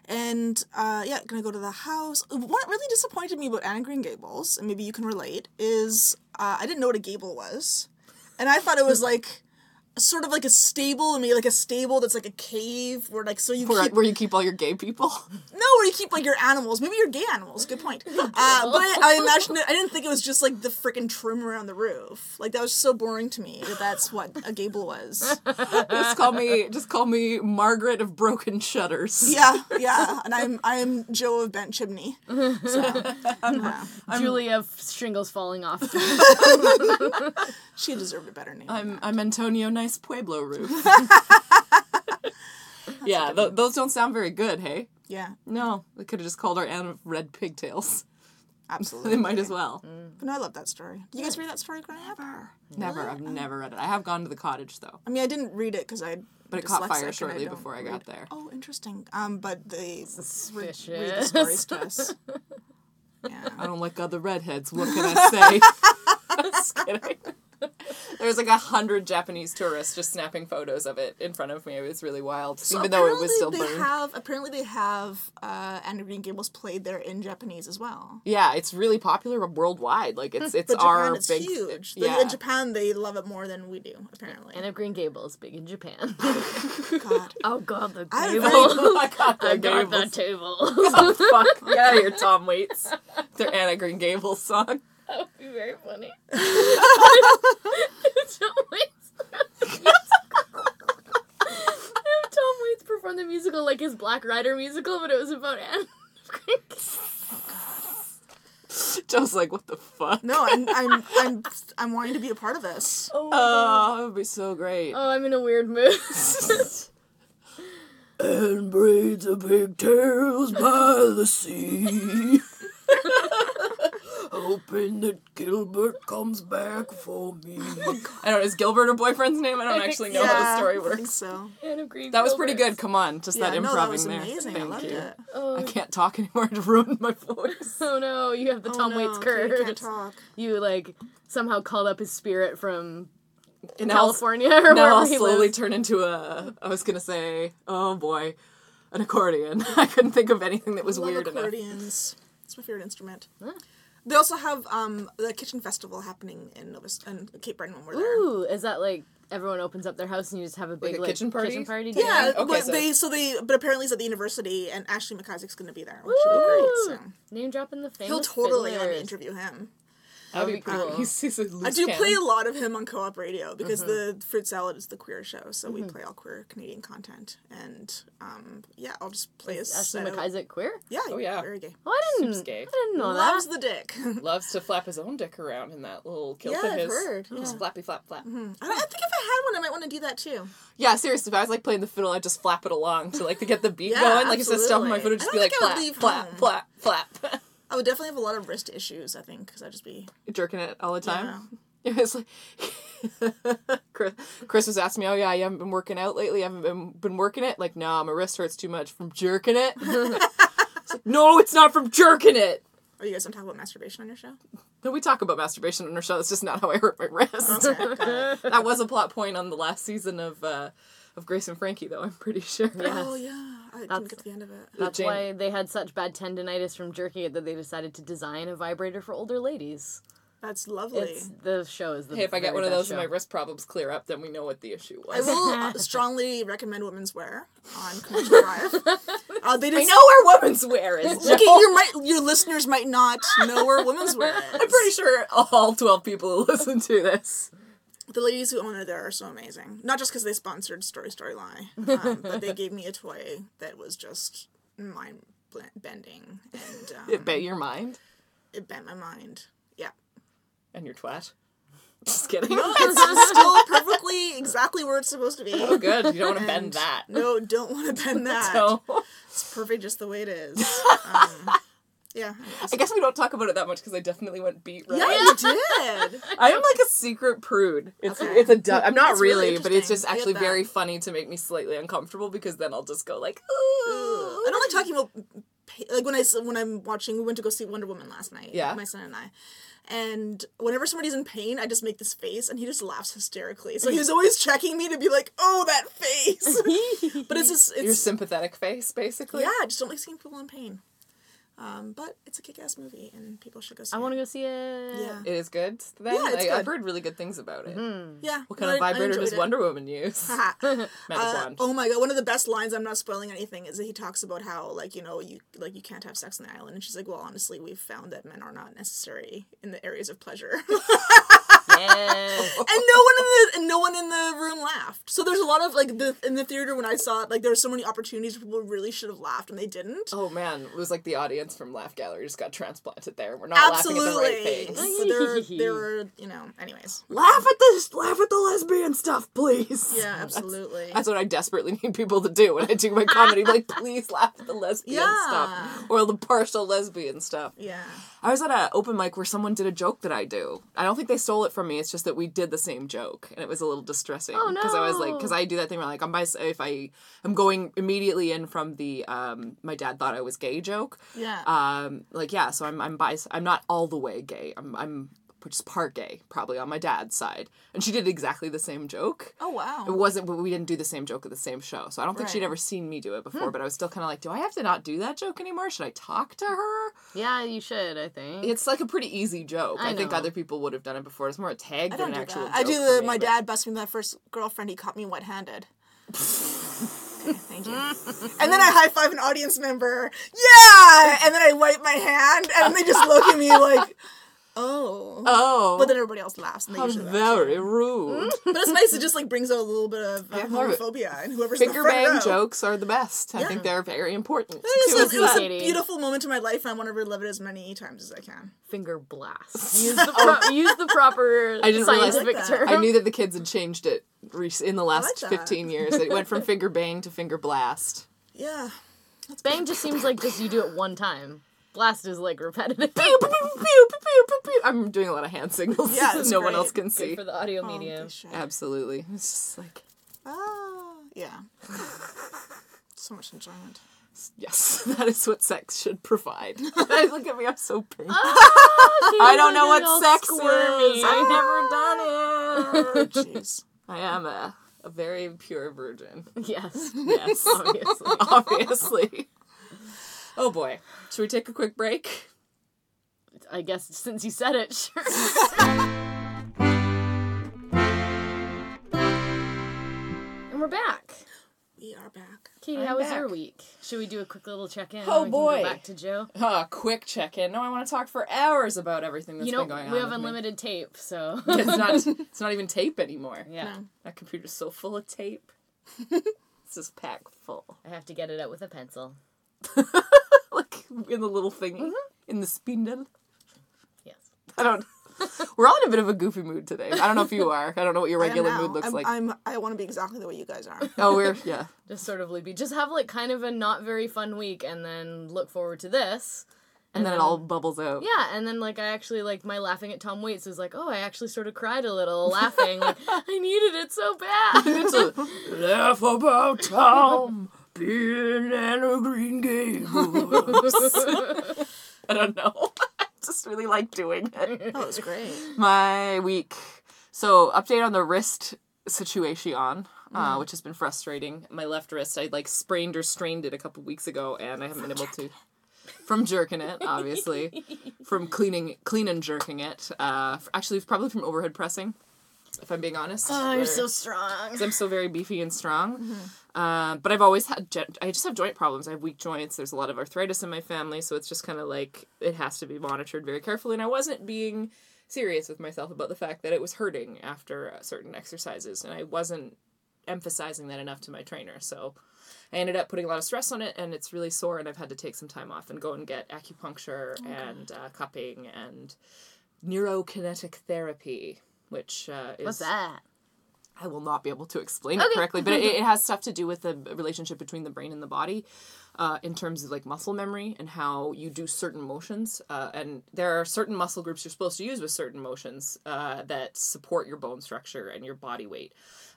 and uh, yeah, gonna go to the house. What really disappointed me about Anne of Green Gables, and maybe you can relate, is uh, I didn't know what a gable was, and I thought it was like. Sort of like a stable, maybe like a stable that's like a cave where like so you Where, keep where you keep all your gay people. [laughs] no, where you keep like your animals. Maybe your gay animals. Good point. Uh, but I, I imagined it. I didn't think it was just like the freaking trim around the roof. Like that was so boring to me. That that's what a gable was. [laughs] just call me just call me Margaret of Broken Shutters. Yeah, [laughs] yeah. And I'm I'm Joe of Bent Chimney. So yeah. Julia of shingles falling off. she deserved a better name. I'm I'm Antonio Nice Pueblo Roof. [laughs] yeah, th- those don't sound very good, hey? yeah, No, we could have just called her Anne Red Pigtails. [laughs] absolutely. They might as well. But no, I love that story. Did you guys read that story growing up? Never, I've never read it. I have gone to the cottage though, I mean, I didn't read it because I. but it caught fire shortly before I got there. Oh, interesting. Um, but they read the Suspicious. stories to us. [laughs] Yeah. I don't like other redheads. What can I say? just kidding. [laughs] There's like a hundred Japanese tourists just snapping photos of it in front of me. It was really wild, So even though it was apparently still they burned. Have, apparently, they have uh, Anne of Green Gables played there in Japanese as well. Yeah, it's really popular worldwide. Like it's [laughs] it's But Japan, our it's big. huge. Yeah. In Japan, they love it more than we do. Apparently. Anne of Green Gables, big in Japan. [laughs] God. oh god, the table. have oh my god, I got the table. Oh, fuck. Get out of here, Tom Waits. Their Anne of Green Gables song. That would be very funny. [laughs] Tom Waits. Tom Waits performed the musical like his Black Rider musical, but it was about Anne. of Green Joe's like, what the fuck? No, I'm, I'm, I'm, I'm wanting to be a part of this. Oh, my oh, God. Oh, it would be so great. oh, I'm in a weird mood. [laughs] And braids of pigtails by the sea. Hoping that Gilbert comes back for me. Oh I don't know, is Gilbert her boyfriend's name? I don't actually know how the story I think works. so. Anne Green That was pretty Gilbert. good. Come on, just Yeah, that no, improv that was there. amazing. Thank I loved you. it. Oh, I can't talk anymore. [laughs] It ruined my voice. oh no, you have the oh, Tom oh, Waits no, curse. You can't talk. You like somehow called up his spirit from And now I'll- California or now I'll slowly lives. turn into a. I was gonna say, oh boy, an accordion. [laughs] I couldn't think of anything that was I love weird enough. accordions. It's my favorite instrument. Ah. They also have um, the kitchen festival happening in Nova in Cape Breton when we're there. Ooh, is that like everyone opens up their house and you just have a big a like, kitchen party? Kitchen party Yeah, Okay, but so- they so they but apparently it's at the university and Ashley McIsaac's going to be there, which should be great. So Name dropping the famous. he'll totally let me interview him. That'd be That'd be pretty. cool. [laughs] He's, he's a loose I do cannon. play a lot of him on co-op radio because Mm-hmm. the fruit salad is the queer show, so we play all queer Canadian content, and um, yeah, I'll just play a Ashley set of- McIsaac queer? Yeah, Oh, yeah. very gay. Oh, I didn't. Super gay. I didn't know Loves that. the dick. [laughs] Loves to flap his own dick around in that little kilt Yeah, of I've heard, Just yeah. Mm-hmm. flappy flap flap. I, I think if I had one, I might want to do that too. Yeah, seriously, if I was like playing the fiddle, I'd just flap it along to like to get the beat Yeah, going. Like instead of stomping my foot, absolutely. it'd just I be don't like think flap, flap, flap, [laughs] flap, I would definitely have a lot of wrist issues. I think because I'd just be jerking it all the time. [laughs] It was like [laughs] Chris, Chris was asking me, "Oh yeah, you haven't been working out lately. I haven't been been working it." Like, no, my wrist hurts too much from jerking it. [laughs] It's like, no, it's not from jerking it. Oh, you guys don't talk about masturbation on your show? No, we talk about masturbation on our show. That's just not how I hurt my wrist. Okay, that was a plot point on the last season of uh, of Grace and Frankie, though. I'm pretty sure. Oh yeah, I didn't That's- get to the end of it. That's Jane- why they had such bad tendonitis from jerking it that they decided to design a vibrator for older ladies. That's lovely. It's the show is the. Hey, if I get one of best those and my wrist problems clear up, then we know what the issue was. I [laughs] will uh, strongly recommend women's wear on Commercial Drive. [laughs] Uh, they I did. know where women's wear is. Okay, Joe. your might your listeners might not know where women's wear is. [laughs] I'm pretty sure all 12 people who listen to this. The ladies who own it there are so amazing. Not just because they sponsored Story Story Lie, um, but they [laughs] gave me a toy that was just mind bending. and um, [laughs] It bent your mind it bent my mind. Yeah. and your twat. [laughs] Just kidding. It's still perfectly exactly where it's supposed to be. Oh, good. You don't want to bend that. No, don't want to bend that. So, It's perfect just the way it is. Um, Yeah. I guess we don't talk about it that much because I definitely went beat right. Yeah, you [laughs] did. I am like a secret prude. It's Okay. it's a du- I'm not really really, but it's just actually very funny to make me slightly uncomfortable because then I'll just go like, I don't like talking about like when I when I'm watching. We went to go see Wonder Woman last night. Yeah. my son and I. And whenever somebody's in pain, I just make this face, and he just laughs hysterically. So he's always checking me to be like, "Oh, that face." [laughs] but it's just it's, Your sympathetic face, basically. yeah. I just don't like seeing people in pain. Um, but it's a kick-ass movie, and people should go see I it. I want to go see it. Yeah, It is good. Then Yeah, it's I, I've heard really good things about it. yeah. What kind of I- I vibrator does it. Wonder Woman use? [laughs] Uh, oh my god! One of the best lines. I'm not spoiling anything. Is that he talks about how like you know you like you can't have sex on the island, and she's like, well, honestly, we've found that men are not necessary in the areas of pleasure. [laughs] [laughs] Yes. and no one in the and no one in the room laughed. So there's a lot of like the in the theater when I saw it, like there were so many opportunities where people really should have laughed and they didn't. Oh man, it was like the audience from Laugh Gallery just got transplanted there. We're not laughing at the right Absolutely. things. So there, there were you know. Anyways, Laugh at this, laugh at the lesbian stuff, please. yeah, [laughs] absolutely. That's what I desperately need people to do when I do my comedy. like, [laughs] please laugh at the lesbian Yeah. stuff or the partial lesbian stuff. yeah. I was at an open mic where someone did a joke that I do. I don't think they stole it from me. It's just that we did the same joke, and it was a little distressing. Oh, Because I was like, because I do that thing where like I'm by if I am going immediately in from the um my dad thought I was gay joke. Yeah. Um, like yeah, so I'm I'm bi. I'm not all the way gay. I'm I'm just part gay, probably on my dad's side. And she did exactly the same joke. oh wow. It wasn't, but we didn't do the same joke at the same show. So I don't think she'd Right. ever seen me do it before, hmm. but I was still kind of like, do I have to not do that joke anymore? Should I talk to her? yeah, you should. I think. It's like a pretty easy joke. I, I think other people would have done it before. It's more a tag I than an actual that. joke. I do the me, my but- dad busted me my first girlfriend. He caught me wet-handed. Okay, Thank you. And then I [laughs] high five an audience member. Yeah, and then I wipe my hand, and they just look at me like, "Oh." Oh, But then everybody else laughs, and they how usually laugh. very rude. But it's nice. It just like brings out a little bit of [laughs] uh, I love it. homophobia and whoever's in Finger the front bang row. jokes are the best. I think they're very important. It was, to a, it was a Katie. beautiful moment in my life, and I want to relive it as many times as I can. Finger blast. [laughs] Use the pro- use the proper I didn't realize scientific that. term. I knew that the kids had changed it rec- in the last that. 15 years. It went from finger bang to finger blast. [laughs] Yeah. Bang just seems like just you do it one time. Blast is like repetitive. Pew, pew, pew, pew, pew, pew, pew. I'm doing a lot of hand signals Yeah, [laughs] that it's no one great. else can Good for the audio Oh, medium. Absolutely. It's just like, Ah, yeah. [laughs] so much enjoyment. yes, [laughs] that is what sex should provide. Look at me, I'm so pink. I I don't know what sex is. I've never done it. Jeez. I am a, a very pure virgin. yes. Yes, Obviously. obviously. Oh boy. Should we take a quick break? I guess since you said it, sure. [laughs] and we're back. We are back. Katie, I'm how was your week? Should we do a quick little check in? Oh, we boy. Can go back to Joe. [laughs] Ah, quick check in. No, I want to talk for hours about everything that's you know, been going on. we have with me. unlimited tape, so [laughs] It's not. It's not even tape anymore. yeah, No. That computer's so full of tape. it's just packed full. I have to get it out with a pencil. In the little thingy, mm-hmm. in the spindle. Yes. I don't. [laughs] We're all in a bit of a goofy mood today. I don't know if you are. I don't know what your regular mood looks I'm, like. I'm, I want to be exactly the way you guys are. Oh, we're yeah. [laughs] Just sort of loopy. Just have like kind of a not very fun week, and then look forward to this. And then it all bubbles out. Yeah, and then like I actually like my laughing at Tom Waits is like, oh, I actually sort of cried a little laughing. like [laughs] I needed it so bad. It's a laugh about Tom being in a green gables. [laughs] I don't know. [laughs] I just really like doing it. That was great. My week. So update on the wrist situation, uh, which has been frustrating. My left wrist, I like sprained or strained it a couple weeks ago, and I haven't been able to. [laughs] From jerking it, obviously, from cleaning, clean and jerking it. Uh, actually, probably from overhead pressing. If I'm being honest. oh, you're where- so strong. 'cause I'm so very beefy and strong. Uh, but I've always had, I just have joint problems. I have weak joints. There's a lot of arthritis in my family, so it's just kind of like it has to be monitored very carefully. And I wasn't being serious with myself about the fact that it was hurting after uh, certain exercises, and I wasn't emphasizing that enough to my trainer. So I ended up putting a lot of stress on it, and it's really sore, and I've had to take some time off and go and get acupuncture and uh, cupping and neurokinetic therapy, which uh, is What's that? I will not be able to explain it correctly, but it, [laughs] it has stuff to do with the relationship between the brain and the body, uh, in terms of like muscle memory and how you do certain motions. Uh, and there are certain muscle groups you're supposed to use with certain motions uh, that support your bone structure and your body weight.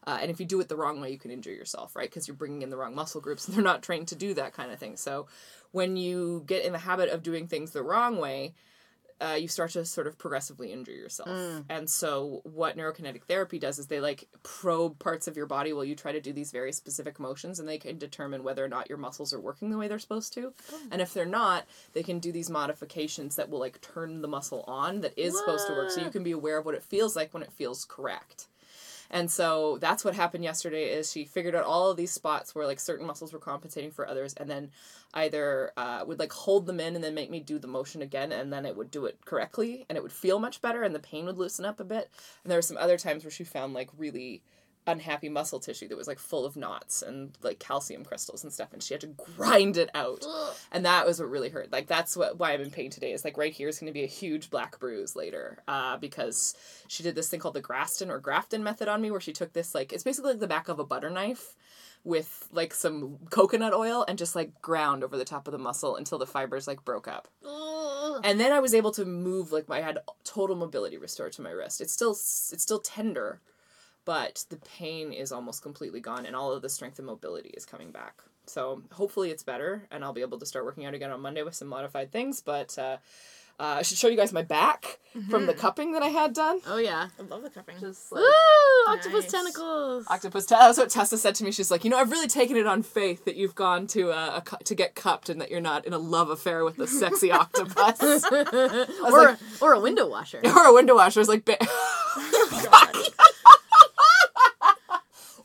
Uh, and if you do it the wrong way, you can injure yourself, right? Because you're bringing in the wrong muscle groups, and they're not trained to do that kind of thing. So, when you get in the habit of doing things the wrong way, uh, you start to sort of progressively injure yourself. And so, what neurokinetic therapy does is they like probe parts of your body while you try to do these very specific motions, and they can determine whether or not your muscles are working the way they're supposed to. And if they're not, they can do these modifications that will like turn the muscle on that is supposed to work, so you can be aware of what it feels like when it feels correct. And so that's what happened yesterday is she figured out all of these spots where like certain muscles were compensating for others and then either uh, would like hold them in and then make me do the motion again and then it would do it correctly and it would feel much better and the pain would loosen up a bit. And there were some other times where she found like really unhappy muscle tissue that was like full of knots and like calcium crystals and stuff and she had to grind it out. And that was what really hurt. Like that's what why i'm in pain today is like right here is going to be a huge black bruise later uh, because she did this thing called the Graston or Graston method on me where she took this like it's basically like the back of a butter knife with like some coconut oil and just like ground over the top of the muscle until the fibers like broke up. And then I was able to move like I had total mobility restored to my wrist. It's still it's still tender, but the pain is almost completely gone and all of the strength and mobility is coming back. So hopefully it's better and I'll be able to start working out again on Monday with some modified things. But uh, uh, I should show you guys my back from the cupping that I had done. Oh yeah. I love the cupping. Just like Woo! Octopus Nice. tentacles. octopus. Te- that's what Tessa said to me. She's like, you know, I've really taken it on faith that you've gone to uh, a cu- to get cupped and that you're not in a love affair with a sexy [laughs] octopus [laughs] or a, or a window washer. [laughs] or a window washer. I was like, ba- God.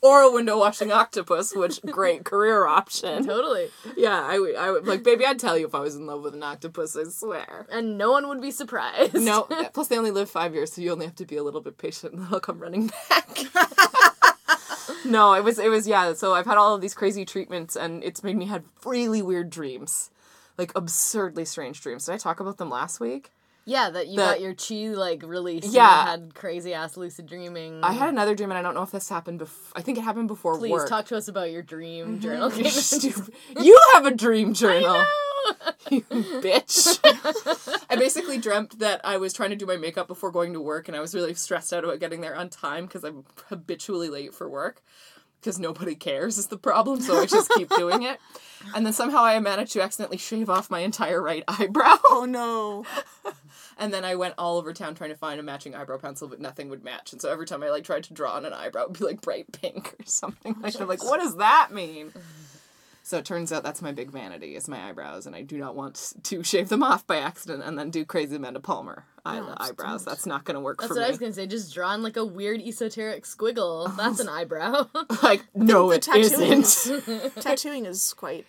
Or a window washing octopus, which great [laughs] career option. totally. Yeah, I would, I would like, baby, I'd tell you if I was in love with an octopus. I swear. And no one would be surprised. No, [laughs] plus they only live five years, so you only have to be a little bit patient, and they'll come running back. [laughs] no, it was, it was, yeah. So I've had all of these crazy treatments, and it's made me have really weird dreams, like absurdly strange dreams. Did I talk about them last week? Yeah, that you The- got your chi like released. Yeah. and had crazy ass lucid dreaming. I had another dream, and I don't know if this happened before. I think it happened before Please work. talk to us about your dream mm-hmm. journal. [laughs] You have a dream journal. [laughs] you bitch. [laughs] I basically dreamt that I was trying to do my makeup before going to work and I was really stressed out about getting there on time because I'm habitually late for work. Because nobody cares is the problem, so I just keep doing it. And then somehow I managed to accidentally shave off my entire right eyebrow. Oh no. And then I went all over town trying to find a matching eyebrow pencil, but nothing would match. And so every time I like tried to draw on an eyebrow, it would be like bright [laughs] pink or something. Like I'm like, what does that mean? [sighs] So it turns out that's my big vanity is my eyebrows, and I do not want to shave them off by accident and then do crazy Amanda Palmer eye- No, eyebrows. That's not going to work That's for what. I was gonna say. Just drawing like a weird esoteric squiggle. [laughs] That's an eyebrow. [laughs] like, no, the it tattooing isn't. Tattooing is quite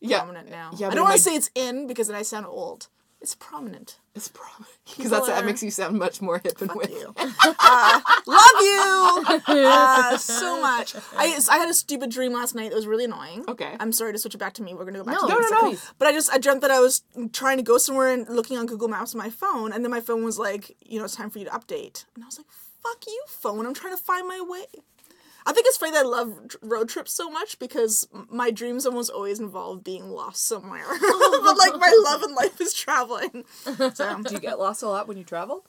yeah, prominent now. yeah, I don't want my- to say it's in because then I sound old. It's prominent. it's prominent [laughs] because that's that makes you sound much more hip and with. you. [laughs] Uh, love you [laughs] uh, so much. I, I had a stupid dream last night that was really annoying. Okay. I'm sorry to switch it back to me. We're gonna go back No, to no, no, no. But I just I dreamt that I was trying to go somewhere and looking on Google Maps on my phone, and then my phone was like, you know, it's time for you to update, and I was like, fuck you, phone. I'm trying to find my way. I think it's funny that I love road trips so much because my dreams almost always involve being lost somewhere. [laughs] but like my love in life is traveling. So, [laughs] Do you get lost a lot when you travel?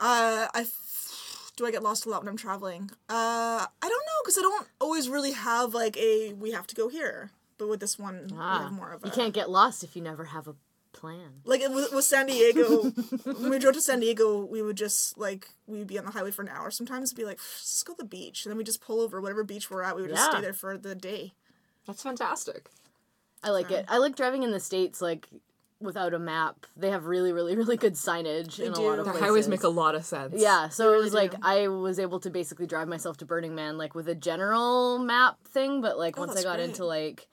uh, I f- do I get lost a lot when I'm traveling? Uh, I don't know because I don't always really have like a we have to go here. But with this one, we Ah, have more of a you can't get lost if you never have a plan. like with, with San Diego. when we drove to San Diego, we would just like we would be on the highway for an hour. Sometimes be like, let's go to the beach, and then we just pull over whatever beach we're at. We would just stay there for the day. That's fantastic. I like it. I like driving in the states like without a map. They have really, really, really good signage in a lot of The places. highways make a lot of sense. Yeah, so it really was like do. I was able to basically drive myself to Burning Man like with a general map thing, but like oh, once I Oh, got great. into like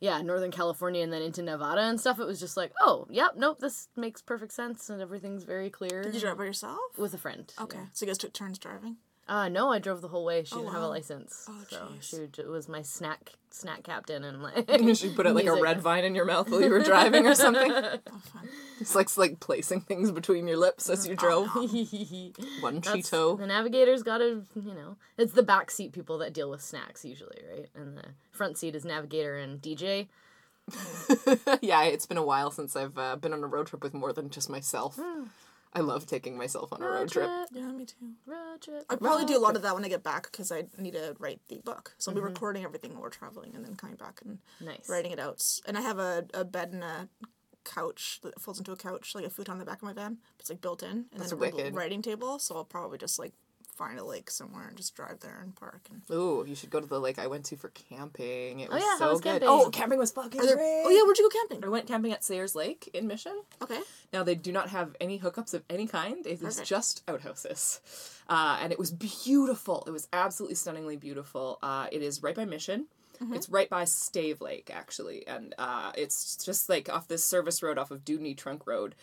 yeah, Northern California and then into Nevada and stuff, it was just like, oh, yep, nope, this makes perfect sense and everything's very clear. Did you drive by yourself? with a friend? Okay, so you guys took turns driving. Uh, no, I drove the whole way. She didn't have a license, Oh, so she was my snack snack captain and like. [laughs] She put it like a [laughs] red vine in your mouth while you were driving or something. [laughs] Oh. It's like like placing things between your lips as you drove. [laughs] [laughs] One That's- Cheeto. The navigator's got to, you know, it's the back seat people that deal with snacks usually, right? And the front seat is navigator and DJ. [laughs] yeah, it's been a while since I've uh, been on a road trip with more than just myself. Hmm. I love taking myself on a road trip. Yeah, me too. road trip. I probably do a lot of that when I get back because I need to write the book. So I'll be recording everything while we're traveling and then coming back and Nice. writing it out. And I have a, a bed and a couch that folds into a couch, like a futon on the back of my van. It's like built in, and That's then a wicked. writing table. So I'll probably just like find a lake somewhere and just drive there and park. And Ooh, you should go to the lake I went to for camping. It was yeah, how so was good. camping? Oh, camping was fucking there- great. oh yeah, where'd you go camping? I went camping at Sayres Lake in Mission. Okay. Now they do not have any hookups of any kind. It is Perfect. just outhouses, uh, and it was beautiful. It was absolutely stunningly beautiful. Uh, it is right by Mission. It's right by Stave Lake actually, and uh, it's just like off this service road off of Dewdney Trunk Road.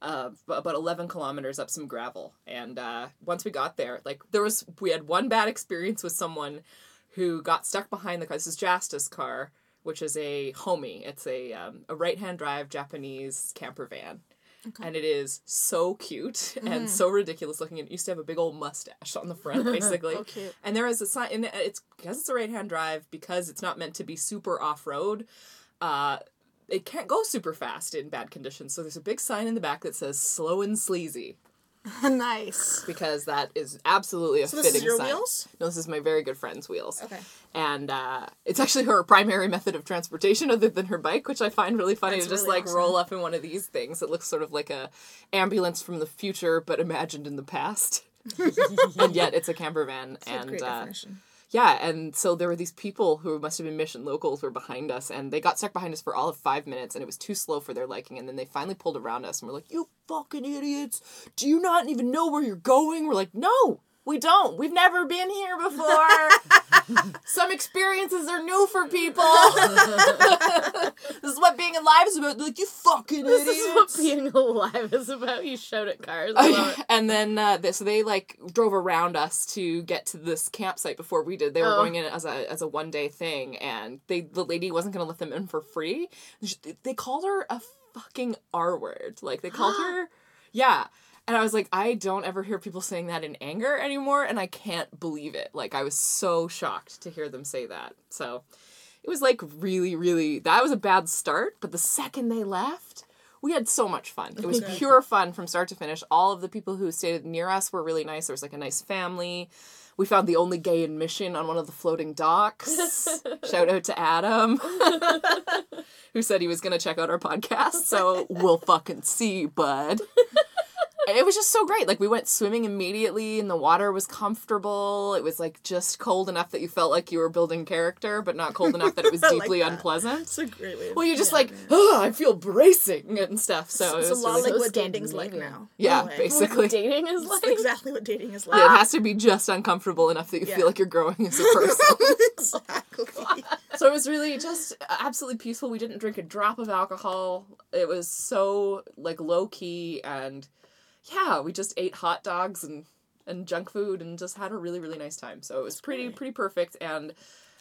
Uh, about 11 kilometers up some gravel. And uh, once we got there like there was we had one bad experience with someone who got stuck behind the car. This is jasta's car which is a homie. It's a, um, a right hand drive japanese camper van and it is so cute [laughs] and so ridiculous looking. It used to have a big old mustache on the front, [laughs] basically. Oh, cute. And there is a sign, and it's because it's a right hand drive, because it's not meant to be super off road. Uh, it can't go super fast in bad conditions. So there's a big sign in the back that says "slow and sleazy" [laughs] nice. because that is absolutely a So this fitting is your sign. wheels? No, this is my very good friend's wheels. Okay. And uh, it's actually her primary method of transportation other than her bike, which I find really funny That's to just really like awesome. roll up in one of these things. It looks sort of like a ambulance from the future, but imagined in the past. [laughs] and yet it's a camper van. That's a and uh, definition. Yeah, and so there were these people who must have been mission locals were behind us, and they got stuck behind us for all of five minutes, and it was too slow for their liking. And then they finally pulled around us, and we're like, "You fucking idiots! Do you not even know where you're going?" We're like, "No, we don't. We've never been here before. [laughs] Some experiences are new for people. [laughs] this is what being alive is about. Like, you fucking This idiots." is what being alive is about. You shout at cars. [laughs] And then uh, they, so they like drove around us to get to this campsite before we did. They were Oh. going in as a as a one day thing, and they the lady wasn't gonna let them in for free. They called her a fucking R word. Like they called [gasps] her, yeah. And I was like, I don't ever hear people saying that in anger anymore, and I can't believe it. Like I was so shocked to hear them say that. So it was like really, really that was a bad start. But the second they left, we had so much fun. It was [laughs] pure fun from start to finish. All of the people who stayed near us were really nice. There was like a nice family. We found the only gay in Mission on one of the floating docks. [laughs] Shout out to Adam, [laughs] who said he was going to check out our podcast. So we'll fucking see, bud. It was just so great. Like we went swimming immediately, and the water was comfortable. It was like just cold enough that you felt like you were building character, but not cold enough that it was [laughs] I like deeply unpleasant. It's a great way. Well, you're just yeah, like, oh, I feel bracing and stuff. So it's it a lot really like what dating's like now. Yeah, in a way. basically. Dating is It's like. exactly what dating is like. Yeah, it has to be just uncomfortable enough that you Yeah. feel like you're growing as a [laughs] person. exactly. so it was really just absolutely peaceful. We didn't drink a drop of alcohol. It was so like low key and yeah, we just ate hot dogs and and junk food and just had a really really nice time. So it was pretty pretty perfect and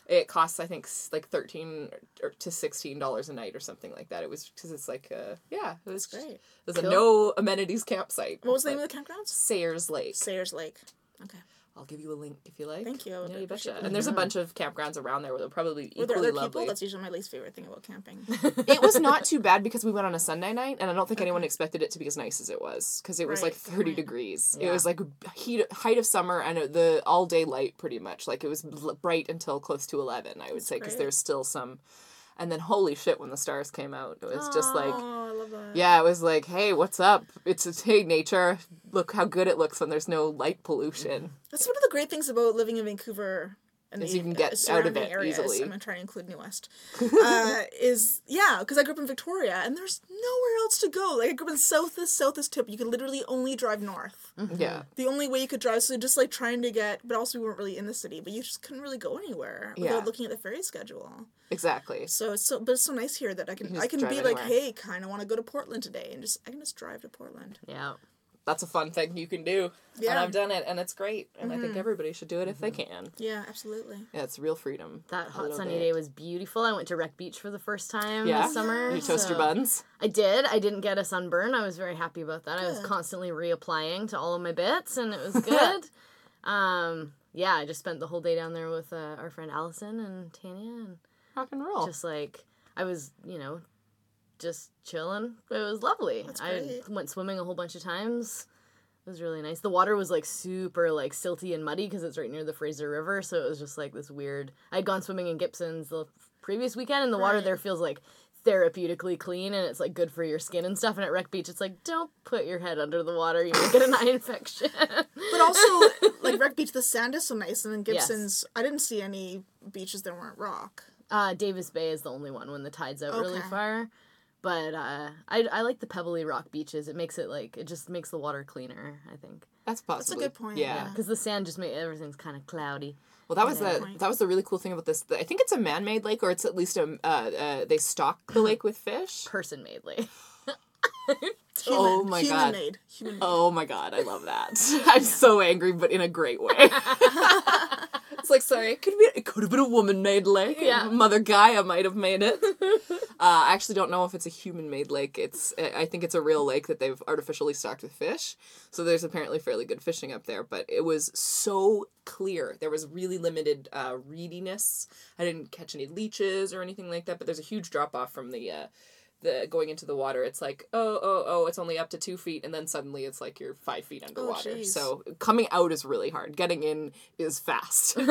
it costs I think like 13 or to 16 dollars a night or something like that. It was cuz it's like uh yeah, it was That's great. It was a no amenities campsite. What was the name of the campgrounds? Sayres Lake. Sayres Lake. Okay. I'll give you a link if you like. Thank you. Yeah, you betcha. And there's a bunch of campgrounds around there where they'll probably be Were there equally other people? lovely. That's usually my least favorite thing about camping. [laughs] it was not too bad because we went on a Sunday night, and I don't think anyone expected it to be as nice as it was because it was Right, like 30 point. degrees. It Yeah. was like heat, height of summer and uh, the all day light pretty much. Like it was l- bright until close to 11, I would say, because great. there's still some. And then holy shit, when the stars came out, it was just like. oh, I love that. Yeah, it was like, hey, what's up? It's a hey nature. Look how good it looks when there's no light pollution. That's one of the great things about living in Vancouver. And Is the you can get uh, out of it areas. easily. I'm gonna try to include New West. [laughs] uh, is yeah, because I grew up in Victoria, and there's nowhere else to go. Like I grew up in south southest southest tip. You could literally only drive north. Mm-hmm. Yeah. The only way you could drive, so just like trying to get, but also we weren't really in the city, but you just couldn't really go anywhere without Yeah. looking at the ferry schedule. Exactly. So it's so, but it's so nice here that I can, can I can drive be like, hey, kind of want to go to Portland today, and just I can just drive to Portland. Yeah. That's a fun thing you can do. And Yeah. I've done it, and it's great. And I think everybody should do it if they can. Yeah, absolutely. Yeah, it's real freedom. That hot sunny bit. day was beautiful. I went to Wreck Beach for the first time Yeah? this summer. You toast your buns. I did. I didn't get a sunburn. I was very happy about that. I was constantly reapplying to all of my bits, and it was [laughs] good. um, yeah, I just spent the whole day down there with uh, our friend Allison and Tanya, and Rock and roll. just like I was, you know, just chilling. It was lovely. I went swimming a whole bunch of times. It was really nice. The water was like super like silty and muddy because it's right near the Fraser River, so it was just like this weird. I had gone swimming in Gibsons the previous weekend, and the water there feels like therapeutically clean and it's like good for your skin and stuff. And at Wreck Beach, it's like don't put your head under the water; you may get an [laughs] eye infection. But also, like Wreck Beach, the sand is so nice, and then Yes. Gibsons, I didn't see any beaches that weren't rock. Uh, Davis Bay is the only one when the tide's out really far. But uh, I, I like the pebbly rock beaches. It makes it like it just makes the water cleaner. I think That's possible. That's a good point, Yeah. yeah. because the sand just make everything's kind of cloudy. Well, that was Yeah. the Point. that was the really cool thing about this. I think it's a man-made lake, or it's at least a uh, uh, they stock the [laughs] lake with fish. Person made lake. [laughs] Human, Oh my human God. made. Human made. Oh my god, I love that. [laughs] [laughs] I'm so angry, but in a great way. [laughs] it's like, sorry, it could be, it could have been a woman-made lake. Yeah. Mother Gaia might have made it. uh, I actually don't know if it's a human-made lake. It's, I think it's a real lake that they've artificially stocked with fish. So there's apparently fairly good fishing up there. But it was so clear. There was really limited uh, reediness. I didn't catch any leeches or anything like that. But there's a huge drop off from the. Uh, the going into the water, it's like oh oh oh, it's only up to two feet, and then suddenly it's like you're five feet underwater. jeez. so coming out is really hard. Getting in is fast. [laughs] you're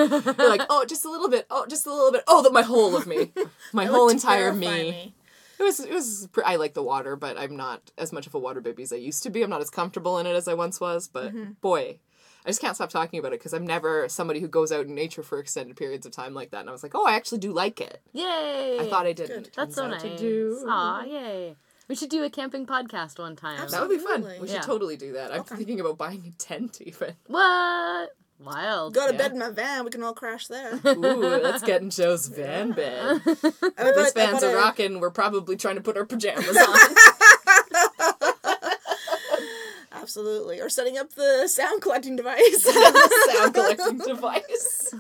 like oh, just a little bit. Oh, just a little bit. Oh, the my whole of me, [laughs] my whole entire terrify me. It was it was. I like the water, but I'm not as much of a water baby as I used to be. I'm not as comfortable in it as I once was. But Mm-hmm. boy. I just can't stop talking about it because I'm never somebody who goes out in nature for extended periods of time like that. And I was like, oh, I actually do like it. Yay! I thought I didn't. Good. that's so Turns out nice. to do. Aw, yay! We should do a camping podcast one time. That would be fun. We should Yeah. totally do that. I'm Okay. thinking about buying a tent even. What? Wild. Go to Yeah. bed in my van. We can all crash there. [laughs] Ooh, let's get in Joe's van bed. I If this van's a a- rockin', we're probably trying to put our pajamas [laughs] on. Absolutely. Or setting up the sound collecting device. [laughs] Sound collecting [laughs] device.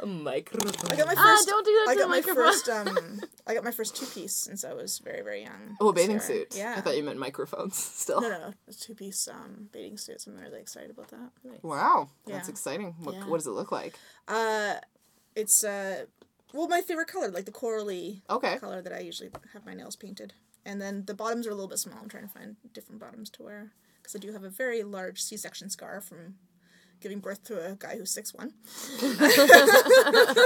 a microphone. I got my Ah, first. don't do that I got my microphone. first. Um, [laughs] I got my first two piece since I was very very young. Oh, a bathing year. suit. Yeah. I thought you meant microphones still. No, no, no. Two piece um bathing suits. I'm really excited about that. Wow, that's exciting. What, Yeah. what does it look like? Uh, it's uh, well, my favorite color, like the corally Okay. color that I usually have my nails painted. And then the bottoms are a little bit small. I'm trying to find different bottoms to wear because I do have a very large C-section scar from giving birth to a guy who's six one.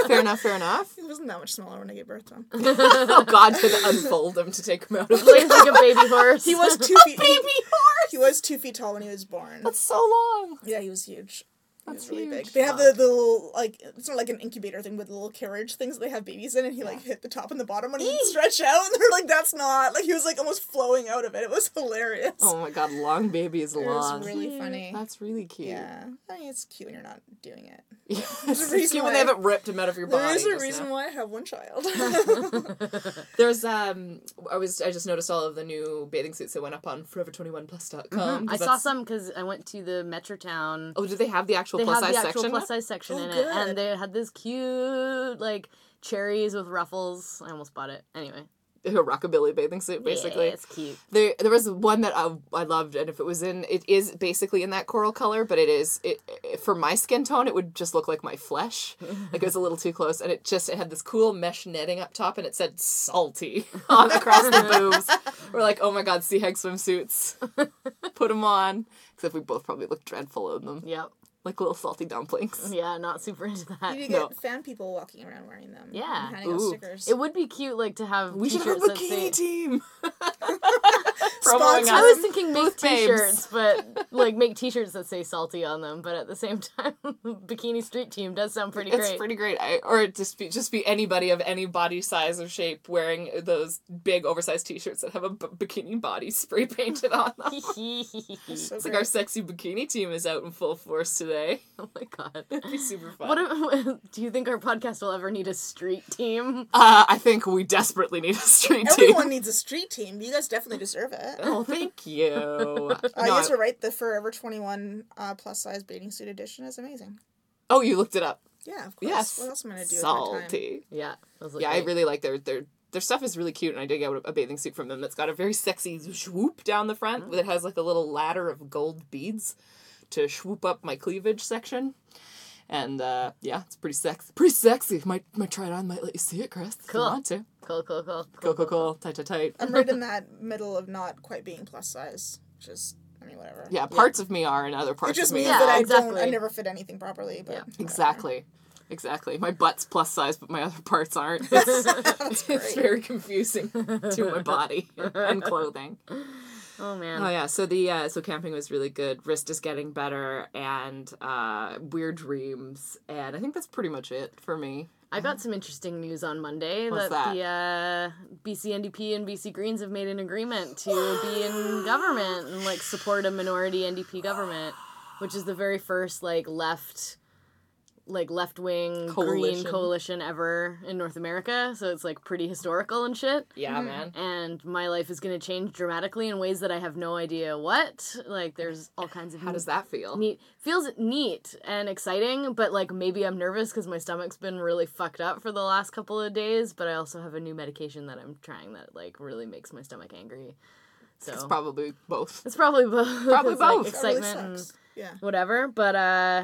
Fair enough, fair enough. He wasn't that much smaller when I gave birth to him. Oh, God, to unfold him to take him out of [laughs] Plays like a baby horse. He was two [laughs] feet. Baby horse! He was two feet tall when he was born. That's so long. Yeah, he was huge. He That's was really huge. big. They have the, the little like it's not like an incubator thing with the little carriage things that they have babies in, and he like hit the top and the bottom and he'd stretch out, [laughs] and they're like, "That's not like he was like almost flowing out of it." It was hilarious. Oh my God, long baby is it long. was really funny. That's really cute. Yeah, I mean it's cute when you're not doing it. [laughs] Yeah. There's a it's reason cute when they haven't ripped him out of your body. There is a reason now. why I have one child. [laughs] There's um I was I just noticed all of the new bathing suits that went up on forever21plus.com. 'cause I saw some because I went to the Metrotown. Oh, did they have the actual they plus had the size actual section? plus size section Oh, in it, good. and they had this cute like cherries with ruffles. I almost bought it anyway. [laughs] A rockabilly bathing suit, basically. yeah, it's cute. There, there was one that I, I loved, and if it was in, it is basically in that coral color, but it is it, it for my skin tone, it would just look like my flesh, [laughs] like it was a little too close, and it just it had this cool mesh netting up top, and it said salty [laughs] on across the boobs. We're like, oh my god, sea hag swimsuits, put them on. Except we both probably look dreadful in them, Yep. Like little salty dumplings. [laughs] Yeah, not super into that. you get No. fan people walking around wearing them. Yeah. and handing out stickers. It would be cute, like to have We should have a t-shirts bikini say. team. [laughs] [laughs] [laughs] Sponsor I was thinking make t-shirts, but like make t-shirts that say salty on them. But at the same [laughs] time, bikini street team does sound pretty It's great. pretty great. I, or just be just be anybody of any body size or shape wearing those big oversized T-shirts that have a b- bikini body spray [laughs] painted on them. So It's like our sexy bikini team is out in full force today. oh my god. It'd be super fun. What if, do you think our podcast will ever need a street team? uh, I think we desperately need a street team. Everyone needs a street team. You guys definitely deserve deserve it. [laughs] Oh, thank you. [laughs] Uh, No, yes, I- you're right. The Forever 21 uh, plus size bathing suit edition is amazing. oh, you looked it up. Yeah, of course. Yes. What else am I gonna do with time? Salty. Yeah. Those look Yeah, I really like their their their stuff is really cute, and I did get a bathing suit from them that's got a very sexy swoop down the front that has like a little ladder of gold beads to swoop up my cleavage section. And uh, yeah, it's pretty sexy. Pretty sexy. Might might try it on. Might let you see it, Chris. If Cool. you want to. Cool, cool, cool. Cool, cool, cool. Tight, tight, tight. I'm right in that middle of not quite being plus size, which is, I mean, whatever. Yeah, parts of me are, and other parts. It parts just of me means Yeah, that I don't. I never fit anything properly. But Yeah. Exactly. Exactly. My butt's plus size, but my other parts aren't. [laughs] [laughs] It's, That's it's very confusing to my body and clothing. [laughs] Oh man. Oh yeah, so the uh, so camping was really good. Wrist is getting better, and uh, weird dreams, and I think that's pretty much it for me. I got some interesting news on Monday What's that, the uh, BC NDP and BC Greens have made an agreement to be in government and like support a minority NDP government, which is the very first like left like left wing green Coalition. coalition ever in North America. So it's like pretty historical and shit. Yeah, man. And my life is gonna change dramatically in ways that I have no idea what. Like there's all kinds of How does that feel? neat feels neat and exciting but like maybe i'm nervous because my stomach's been really fucked up for the last couple of days but i also have a new medication that i'm trying that like really makes my stomach angry so It's probably both. it's probably both [laughs] Probably It's, like, both. That really excitement and sucks. Yeah. whatever but uh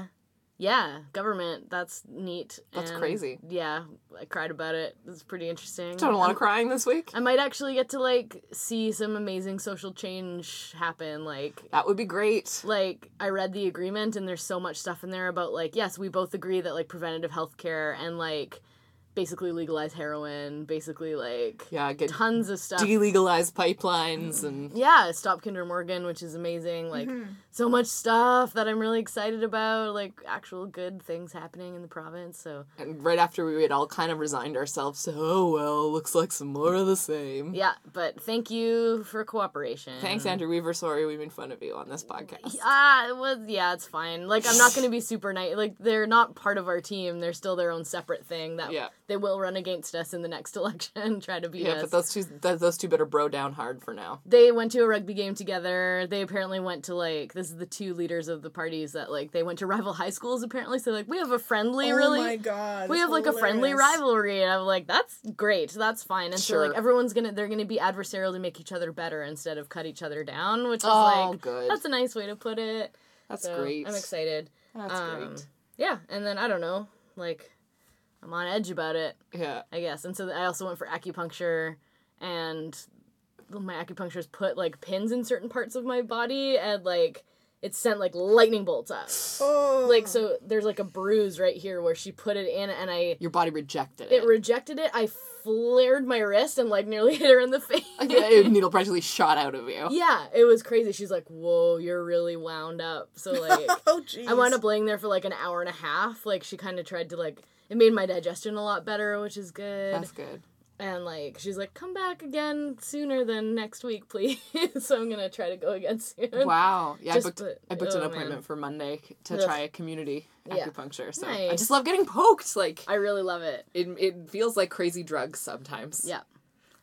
yeah government that's neat That's and, crazy. yeah i cried about it it's pretty interesting Done a lot I'm- of crying this week. i might actually get to like see some amazing social change happen like That would be great. like I read the agreement and there's so much stuff in there about like yes we both agree that like preventative health care and like basically legalize heroin basically like Yeah, get tons of stuff delegalize pipelines and yeah stop kinder morgan which is amazing like mm-hmm. So much stuff that i'm really excited about like actual good things happening in the province so and right after we had all kind of resigned ourselves to oh well, looks like some more of the same. yeah but thank you for cooperation Thanks, Andrew Weaver. Sorry we made fun of you on this podcast. Ah, it was yeah, it's fine. Like I'm not gonna be super nice. Like they're not part of our team. They're still their own separate thing. That Yeah. they will run against us in the next [laughs] election, try to beat Yeah, us. but those two th- those two better bro down hard for now. they went to a rugby game together. They apparently went to like this is the two leaders of the parties that like they went to rival high schools apparently. So like we have a friendly Oh really. my god. we have like a friendly rivalry, and I'm like, that's great, that's fine. And so like everyone's gonna, they're gonna be adversarial to make each other better instead of cut each other down, which is Oh, like, good. that's a nice way to put it. That's So, great. I'm excited. That's Um, great. Yeah, and then I don't know, like I'm on edge about it, Yeah. I guess. And so I also went for acupuncture, and my acupuncturist put like pins in certain parts of my body, and like it sent like lightning bolts up. Oh. Like so, there's like a bruise right here where she put it in, and I Your body rejected it. it rejected it. I flared my wrist and like [laughs] nearly hit her in the face. Yeah, needle practically shot out of you. yeah, it was crazy. She's like, "Whoa, you're really wound up." So [laughs] like. Oh. I wound up laying there for like an hour and a half. Like she kind of tried to like it made my digestion a lot better, which is good. That's good. And like she's like, come back again sooner than next week, please. [laughs] so I'm gonna try to go again soon. Wow. Yeah, Just I booked, the- I booked an oh, appointment man. for Monday to Ugh. try a community Yeah. acupuncture. So I just love getting poked. Like I really love it. it, it feels like crazy drugs sometimes. Yeah.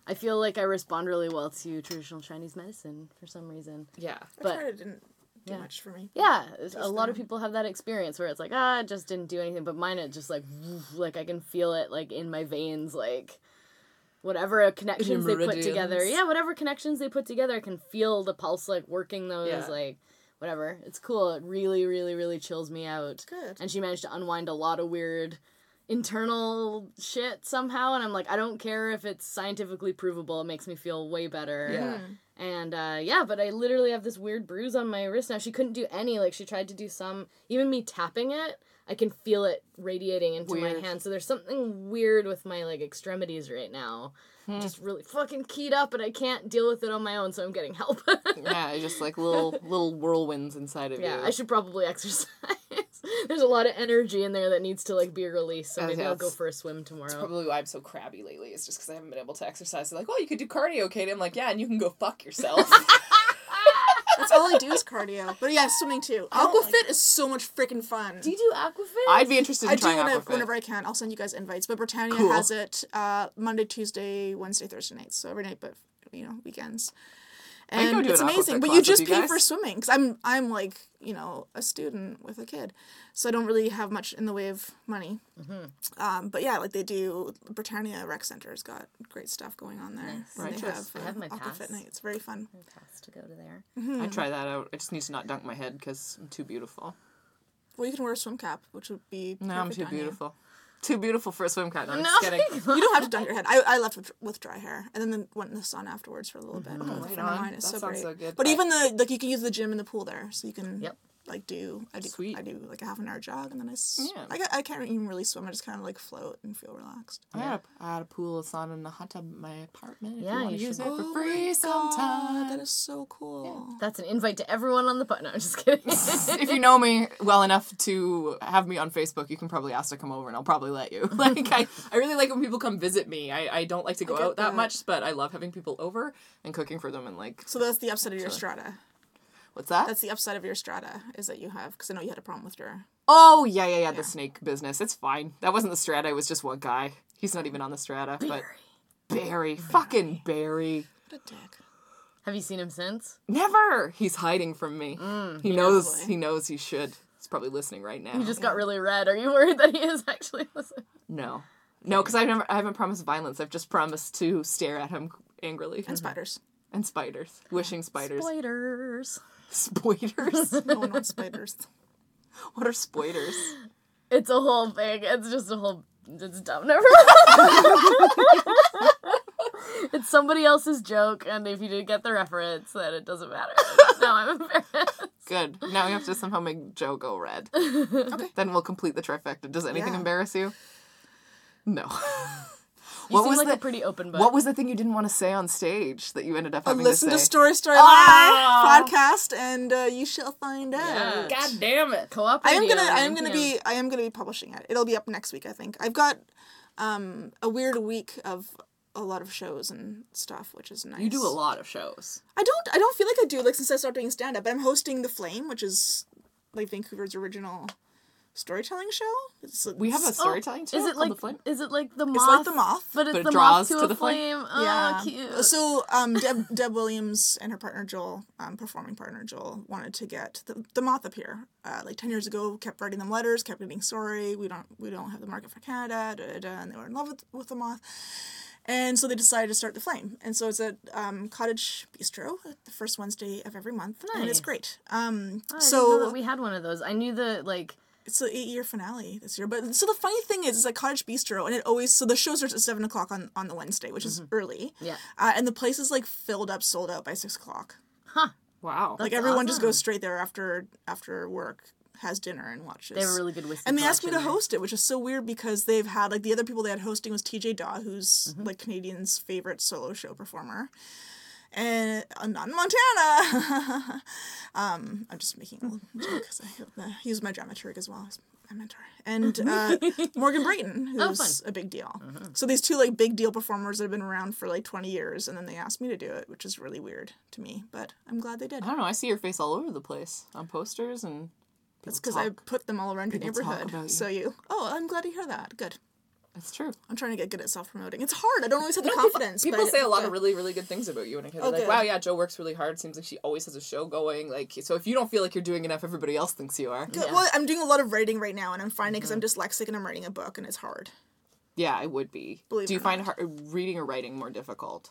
I feel like I respond really well to traditional Chinese medicine for some reason. Yeah. But- tried it didn't do yeah. much for me. Yeah, it's- a lot of people have that experience where it's like, ah, it just didn't do anything. But mine, it just like, like I can feel it like in my veins, like whatever connections they put together. Yeah, whatever connections they put together, I can feel the pulse like working those, Yeah. like whatever. It's cool. It really, really, really chills me out. Good. And she managed to unwind a lot of weird internal shit somehow and I'm like I don't care if it's scientifically provable it makes me feel way better Yeah. and uh, yeah, but I literally have this weird bruise on my wrist now. She couldn't do any. Like she tried to do some. Even me tapping it, I can feel it radiating into Weird. my hand. So there's something weird with my like extremities right now. Hmm. Just really fucking keyed up, and I can't deal with it on my own. So I'm getting help. [laughs] Yeah, just like little little whirlwinds inside of yeah, you. Yeah, I should probably [laughs] exercise. there's a lot of energy in there that needs to like be released. So maybe I'll go for a swim tomorrow. Probably why I'm so crabby lately is just because I haven't been able to exercise. They're like, oh, you could do cardio, Katie. I'm like, yeah, and you can go fuck yourself. [laughs] That's all I do is cardio. But yeah, swimming too. Aquafit is so much freaking fun. do you do aquafit? I'd be interested in I do trying whenever, Aquafit. whenever I can. I'll send you guys invites. But Britannia Cool. has it uh, Monday, Tuesday, Wednesday, Thursday nights. So every night, but you know weekends. I'd go and it's an amazing. But you just you pay guys. for swimming because I'm I'm like you know a student with a kid, so I don't really have much in the way of money. Mm-hmm. Um, but yeah, like they do, Britannia Rec Center's got great stuff going on there. Nice. Right. they have, I uh, have my Aquafit pass. night. It's very fun. Pass to go to there. Mm-hmm. I'd try that out. I just need to not dunk my head because I'm too beautiful. Well, you can wear a swim cap, which would be No, I'm too on you. Too beautiful for a swim cap. No, I'm No. just kidding. [laughs] You don't have to dunk your head. I, I left with, with dry hair, and then went in the sun afterwards for a little bit. Mm-hmm. right friend of on. mine. It's That so sounds great. so good. But I- even the like, you can use the gym and the pool there, so you can Yep. Like do I do Sweet. I do like a half an hour jog, and then I s- Yeah. I, I can't even really swim. I just kind of like float and feel relaxed. I had, a, I had a pool, a sauna, and a hot tub in my apartment. If Yeah, you want you to use should- it for Oh free my sometime. God, that is so cool. That's an invite to everyone on the pod. No, I'm just kidding. [laughs] if you know me well enough to have me on Facebook, you can probably ask to come over and I'll probably let you. [laughs] Like I, I really like when people come visit me. I, I don't like to go out that that. much, but I love having people over and cooking for them and like So that's the upside of your strata. What's that? That's the upside of your strata is that you have because I know you had a problem with your. oh yeah, yeah, yeah, the snake business. It's fine. That wasn't the strata, it was just one guy. He's not even on the strata, but Barry. Fucking Barry. What a dick. Have you seen him since? Never. He's hiding from me. Mm. he knows Probably. he knows he should. He's probably listening right now. He just got really red. Are you worried that he is actually listening? No. No, because I've never I haven't promised violence. I've just promised to stare at him angrily. And spiders. And spiders. Wishing spiders. Spiders. [laughs] Spoiders? [laughs] No, not spiders. [laughs] what are spoiders? It's a whole thing. It's just a whole. It's dumb. Never. it's somebody else's joke, and if you didn't get the reference, then it doesn't matter. now I'm embarrassed. Good. Now we have to somehow make Joe go red. okay. Then we'll complete the trifecta. Does anything Yeah. embarrass you? No. You what seem was like the a pretty open book. What was the thing you didn't want to say on stage that you ended up having Listen to to say? Story Story Ah! Lie podcast, and uh, you shall find out. Yeah. God damn it. co-op? I am gonna I am gonna be I am gonna be publishing it. It'll be up next week, I think. I've got um a weird week of a lot of shows and stuff, which is nice. You do a lot of shows. I don't I don't feel like I do like since I started doing stand up, but I'm hosting The Flame, which is like Vancouver's original storytelling show. It's, We have a it's- storytelling show Is it like The Flame? is it like the moth? It's like the moth, but it's but it the draws moth to, to a the flame? flame. Oh, yeah. cute. So um, Deb Deb Williams and her partner Joel, um, performing partner Joel, wanted to get the, the moth up here. Uh, like ten years ago, kept writing them letters, kept getting sorry, we don't we don't have the market for Canada, da, da, da, and they were in love with with the moth. And so they decided to start the flame, and so it's at um, Cottage Bistro, the first Wednesday of every month, and it's great. Um, Oh, I so didn't know that we had one of those. I knew the like. It's the eight year finale this year. But so the funny thing is, it's like Cottage Bistro, and it always so the show starts at seven o'clock on on the Wednesday, which is early. Yeah. Uh, and the place is like filled up, sold out by six o'clock. Huh. Wow. Like That's everyone just goes straight there after after work, has dinner, and watches. They have a really good whiskey. and they asked me to there. host it, which is so weird because they've had like the other people they had hosting was TJ Dawe, who's Mm-hmm. like Canadian's favorite solo show performer, and uh, not in Montana. [laughs] um, I'm just making a little joke because I uh, he was my dramaturg as well as my mentor, and uh, Morgan Brayton, [laughs] who's Oh. Mm-hmm. a big deal. So these two like big deal performers that have been around for like 20 years, and then they asked me to do it, which is really weird to me, but I'm glad they did. I don't know. I see your face all over the place on posters and. That's because I put them all around your people talk neighborhood. about you. So you. Oh, I'm glad to hear that. Good. It's true. I'm trying to get good at self promoting. It's hard. I don't always have the confidence. People say a lot of really, really good things about you, and I kind Oh, like, good. wow, yeah, Joe works really hard. Seems like she always has a show going. Like, so if you don't feel like you're doing enough, everybody else thinks you are. Good. Well, I'm doing a lot of writing right now, and I'm finding because I'm Mm-hmm. dyslexic and I'm writing a book, and it's hard. Yeah, it would be. Believe Do you find har reading or writing more difficult?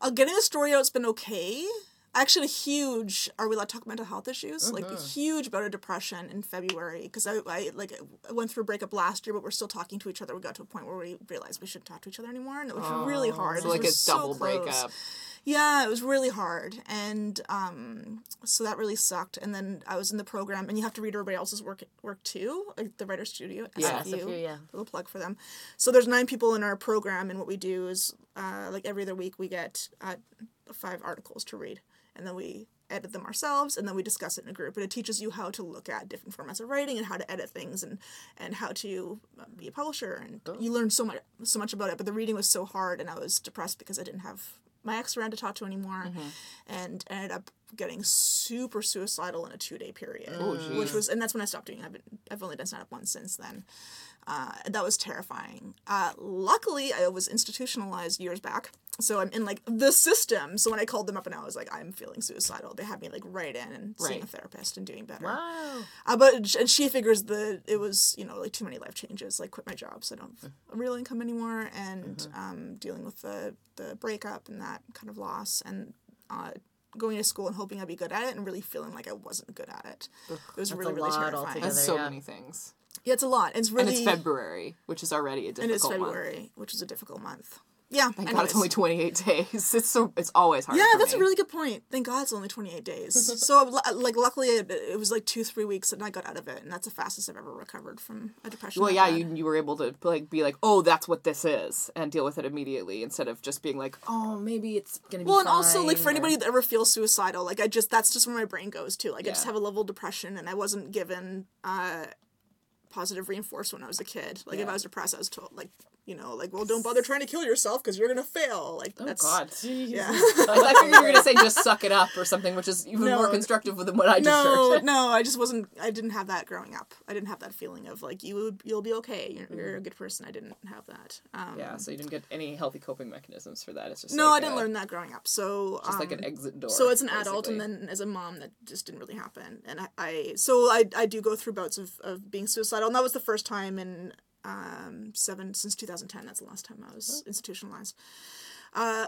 Uh, getting the story out's been okay. Actually, a huge. Are we allowed to talk mental health issues? Like Mm-hmm. a huge bout of depression in February because I, I like I went through a breakup last year, but we're still talking to each other. We got to a point where we realized we shouldn't talk to each other anymore, and it was really hard. So like a so double close. breakup. Yeah, it was really hard, and um, so that really sucked. And then I was in the program, and you have to read everybody else's work work too, like the writer studio. Yeah. SFU, SFU, yeah. Little plug for them. So there's nine people in our program, and what we do is, uh, like every other week, we get uh, five articles to read, and then we edit them ourselves, and then we discuss it in a group. And it teaches you how to look at different formats of writing and how to edit things, and and how to uh, be a publisher. And you learn so much so much about it. But the reading was so hard, and I was depressed because I didn't have my ex around to talk to anymore, and ended up getting super suicidal in a two day period, which was and that's when I stopped doing. it. I've been, I've only done stand up once since then. Uh, that was terrifying. Uh, luckily, I was institutionalized years back, so I'm in like the system. So when I called them up and I was like, I'm feeling suicidal, they had me like right in and seeing a therapist and doing better. Wow. Uh, but and she figures that it was you know like too many life changes, like quit my job, so I don't have a real income anymore, and um, dealing with the the breakup and that kind of loss, and uh, going to school and hoping I'd be good at it, and really feeling like I wasn't good at it. it was really really lot terrifying. altogether. That's so yeah. many things. Yeah, it's a lot. It's really And it's February, which is already a difficult and it's month. February, which is a difficult month. Yeah, Thank God it's only 28 days. It's so it's always hard. Yeah, that's me. a really good point. Thank God it's only 28 days. [laughs] so, like, luckily, it, it was like two, three weeks and I got out of it, and that's the fastest I've ever recovered from a depression. Well, yeah, you you were able to like be like, oh, that's what this is, and deal with it immediately instead of just being like, oh, maybe it's gonna be. Well, and also, like, for or- anybody that ever feels suicidal, like, I just, that's just where my brain goes to. Like, I just have a level of depression, and I wasn't given uh, positive reinforcement when I was a kid. Like, if I was depressed, I was told, like, you know, like, well, don't bother trying to kill yourself because you're going to fail. Like, Oh that's. God. [laughs] Yeah. I figured you were gonna say just suck it up or something, which is even No. more constructive than what I just no, heard. [laughs] no, I just wasn't. I didn't have that growing up. I didn't have that feeling of like you would, you'll be okay. You're, you're a good person. I didn't have that. Um, Yeah, so you didn't get any healthy coping mechanisms for that. It's just No, like I didn't a- learn that growing up. So Just like um, an exit door. so as an adult and then as a mom that just didn't really happen and i, I so I, I do go through bouts of, of being suicidal and that was the first time in um seven since 2010 that's the last time i was institutionalized uh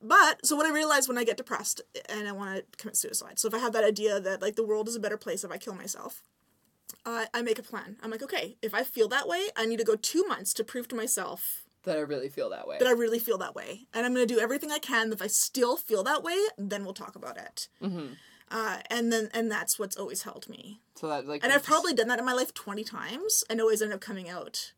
but so what i realized when i get depressed and i want to commit suicide so if i have that idea that like the world is a better place if i kill myself uh, i make a plan i'm like okay if i feel that way i need to go two months to prove to myself that I really feel that way. that I really feel that way. And I'm going to do everything I can. If I still feel that way, then we'll talk about it. Mm-hmm. Uh, and then, and that's what's always held me. so that like And I've probably done that in my life 20 times and always end up coming out.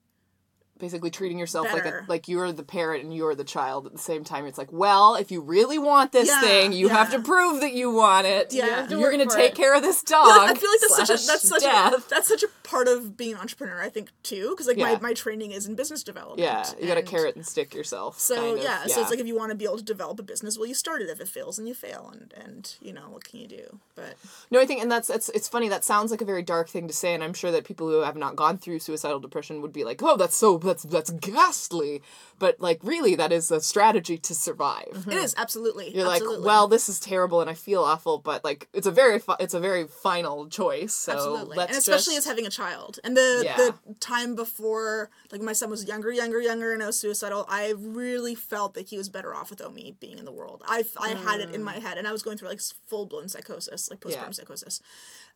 Basically treating yourself like a like you're the parent and you're the child at the same time. It's like, well, if you really want this Yeah, thing, you have to prove that you want it. Yeah. You have to you're gonna take it. care of this [laughs] dog. I feel like that's such a, that's such a, that's such a part of being an entrepreneur, I think, too. Because like Yeah. my, my training is in business development. Yeah, you got to carrot and stick yourself. So kind of, yeah, so it's like if you want to be able to develop a business, well, you start it. If it fails, and you fail, and and you know what can you do? But No, I think, and that's it's it's funny. That sounds like a very dark thing to say, and I'm sure that people who have not gone through suicidal depression would be like, "Oh, that's so that's that's ghastly," but like really, that is a strategy to survive. it is absolutely. You're absolutely. like, well, this is terrible, and I feel awful, but like it's a very it's a very final choice. So Absolutely, let's and especially just... as having a child, and the Yeah. the time before, like my son was younger, younger, younger, and I was suicidal. I really felt that he was better off without me being in the world. I I had it in my head, and I was going through like full blown psychosis, like postpartum Mm. Yeah. psychosis.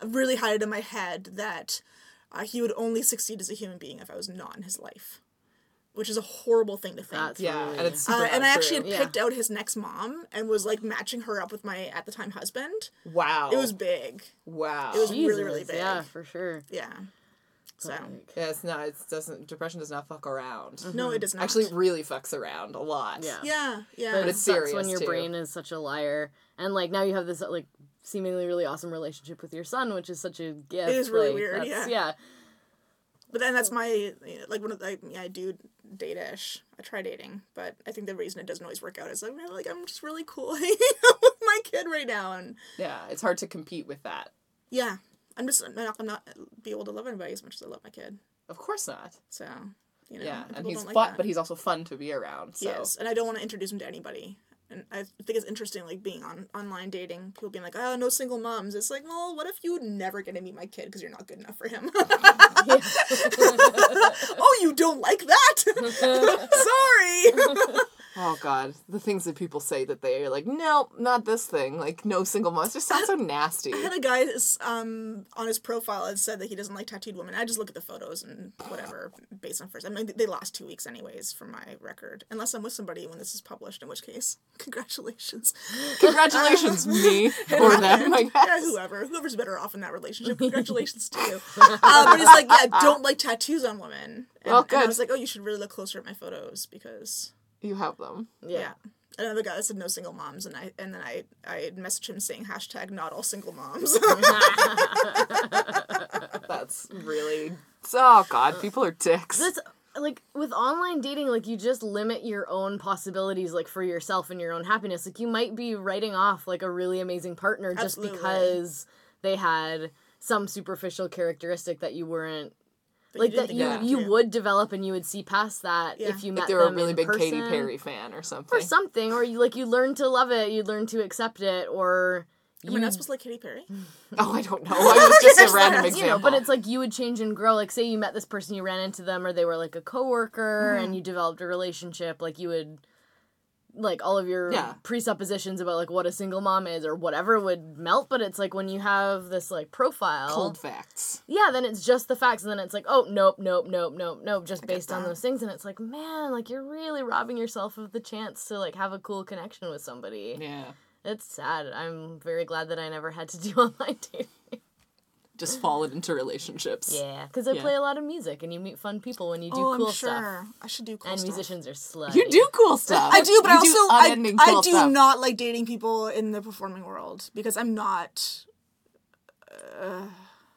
I really had it in my head that uh, he would only succeed as a human being if I was not in his life, which is a horrible thing to think. That's yeah, really... and it's super Uh, and I actually had Yeah. picked out his next mom and was like matching her up with my at the time husband. wow. It was big. wow. it was really, Jesus, really big. Yeah, for sure. Yeah. So yeah, it's not. It doesn't. Depression does not fuck around. no, it does not. Actually, really fucks around a lot. Yeah. Yeah, yeah. But But it it's sucks serious, when your too. brain is such a liar, and like now you have this like seemingly really awesome relationship with your son, which is such a gift. is really like, weird, yeah. yeah. But then that's my like when I, yeah, I do date-ish. I try dating, but I think the reason it doesn't always work out is I'm like I'm just really cool [laughs] with my kid right now, and Yeah, it's hard to compete with that. yeah, I'm just I'm not, I'm not be able to love anybody as much as I love my kid. Of course not. So you know, Yeah, and he's like fun, that. but he's also fun to be around. So Yes, and I don't want to introduce him to anybody. And I think it's interesting, like being on online dating, people being like, "Oh, no single moms." It's like, well, what if you never get to meet my kid because you're not good enough for him? [laughs] [laughs] oh, you don't like that? [laughs] Sorry. Oh god, the things that people say that they are like, no, not this thing. Like no single mom. It just sounds so nasty. I had a guy um, on his profile that said that he doesn't like tattooed women. I just look at the photos and whatever based on first. I mean, they last two weeks anyways from my record, unless I'm with somebody when this is published. In which case, [laughs] congratulations. Congratulations, me [laughs] or them. I Yeah, whoever, whoever's better off in that relationship. [laughs] Congratulations to you. Uh, but he's like, yeah, don't like tattoos on women. And, Well, and I was like, oh, you should really look closer at my photos because You have them. yeah. Another guy that said no single moms, and I and then I I messaged him saying hashtag not all single moms. [laughs] That's really. Oh god, people are dicks. That's like with online dating, like you just limit your own possibilities, like for yourself and your own happiness. Like you might be writing off like a really amazing partner just because they had some superficial characteristic that you weren't that like didn't that you Yeah. you to. would develop and you would see past that Yeah. if you If met they were a really in big Katy. Perry fan or something. or something or you like you learn to love it you learn to accept it or Am I not supposed to like Katy Perry? [laughs] Oh, I don't know. I was just a [laughs] random you know, but it's like you would change and grow. Like, say you met this person, you ran into them, or they were like a coworker, Mm-hmm. and you developed a relationship. Like, you would, like, all of your Yeah. presuppositions about like what a single mom is or whatever would melt. But it's like when you have this like profile, cold facts. yeah, then it's just the facts, and then it's like, oh, nope, nope, nope, nope, nope, just based on those things, and it's like, man, like you're really robbing yourself of the chance to like have a cool connection with somebody. Yeah. It's sad. I'm very glad that I never had to [laughs] do online dating. Just fallen into relationships. Yeah, because I Yeah. play a lot of music, and you meet fun people when you do oh, cool I'm sure. stuff. I should do cool And stuff. And musicians are slutty. You do cool [laughs] stuff. I do, but I You also I, unending I do stuff. not like dating people in the performing world because I'm not. Uh,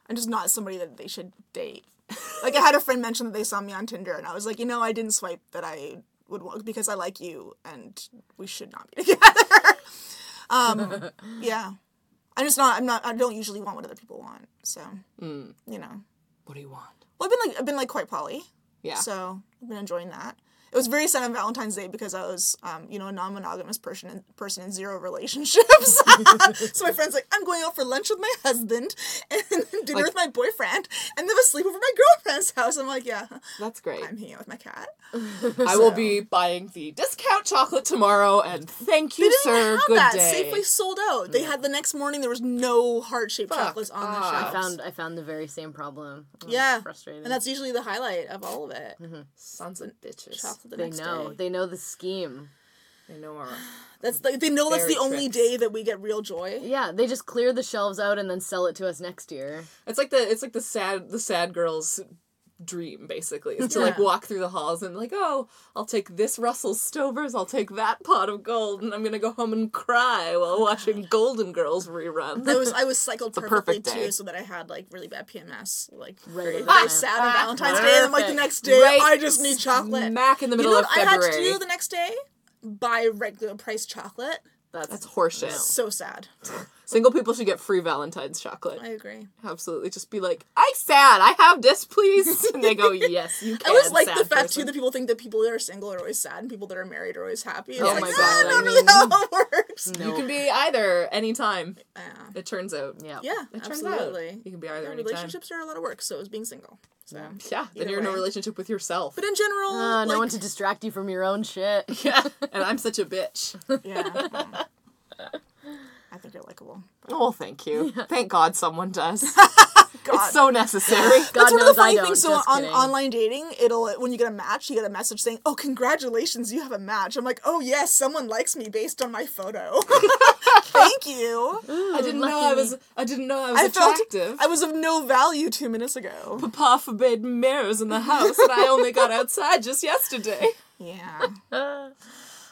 I'm just not somebody that they should date. [laughs] Like I had a friend mention that they saw me on Tinder, and I was like, you know, I didn't swipe that I would want because I like you, and we should not be [laughs] together. um, yeah, I'm just not. I'm not. I don't usually want what other people want. So Mm. you know, What do you want? well, I've been like I've been like quite poly. Yeah. So I've been enjoying that. It was very sad on Valentine's Day because I was, um, you know, a non-monogamous person in, person in zero relationships. [laughs] so my friend's like, I'm going out for lunch with my husband and [laughs] dinner Like- with my boyfriend and then have a sleep over my girlfriend's house. I'm like, yeah, That's great. I'm hanging out with my cat. [laughs] I will be buying the discount chocolate tomorrow, and thank you, They didn't sir. have Good that. day. Safeway sold out. They had the next morning. There was no heart-shaped chocolates on the off. shelves. I found I found the very same problem. I was yeah, frustrated. and that's usually the highlight of all of it. Mm-hmm. Sons of bitches. Chocolate the they next know day. they know the scheme. They know our. [sighs] That's like they know that's the only day that we get real joy. Yeah, they just clear the shelves out and then sell it to us next year. It's like the it's like the sad the sad girl's dream basically is to like walk through the halls and like oh I'll take this Russell Stovers I'll take that pot of gold and I'm gonna go home and cry while watching [laughs] Golden Girls reruns. I was I was cycled a perfectly perfect day. too, so that I had like really bad PMS, like Right very, at the very time. sad on Ah, Valentine's Day, and then like the next day, Right I just need chocolate. mac in the You middle know of what I had February. to do the next day? Buy regular price chocolate. That's, That's horseshit. So sad. Single people should get free Valentine's chocolate. I agree. Absolutely, just be like, "I sad. I have this, please." [laughs] And they go, "Yes, you I can." always like the fact person. too that people think that people that are single are always sad and people that are married are always happy. It's Oh like, my "Ah, God, not I mean- how it works. You can be either anytime. Yeah. It turns out. yeah. Yeah, It turns absolutely. out you can be either Yeah, anytime. relationships are a lot of work, so is being single. So, Yeah, then you're in a relationship with yourself. but in general, Uh, no one to distract you from your own shit. [laughs] yeah, and I'm such a bitch. [laughs] yeah. I think you're likable. Oh, thank you. [laughs] Thank God someone does. [laughs] God. It's so necessary. [laughs] God That's one of knows the I funny don't. things. So on kidding. online dating, it'll when you get a match, you get a message saying, "Oh, congratulations, you have a match." I'm like, "Oh yes, someone likes me based on my photo." Thank you. I didn't know I was. I didn't know I was I felt attractive. I was of no value two minutes ago. Papa forbade mirrors in the house, and I only got outside just yesterday. Yeah. Oh,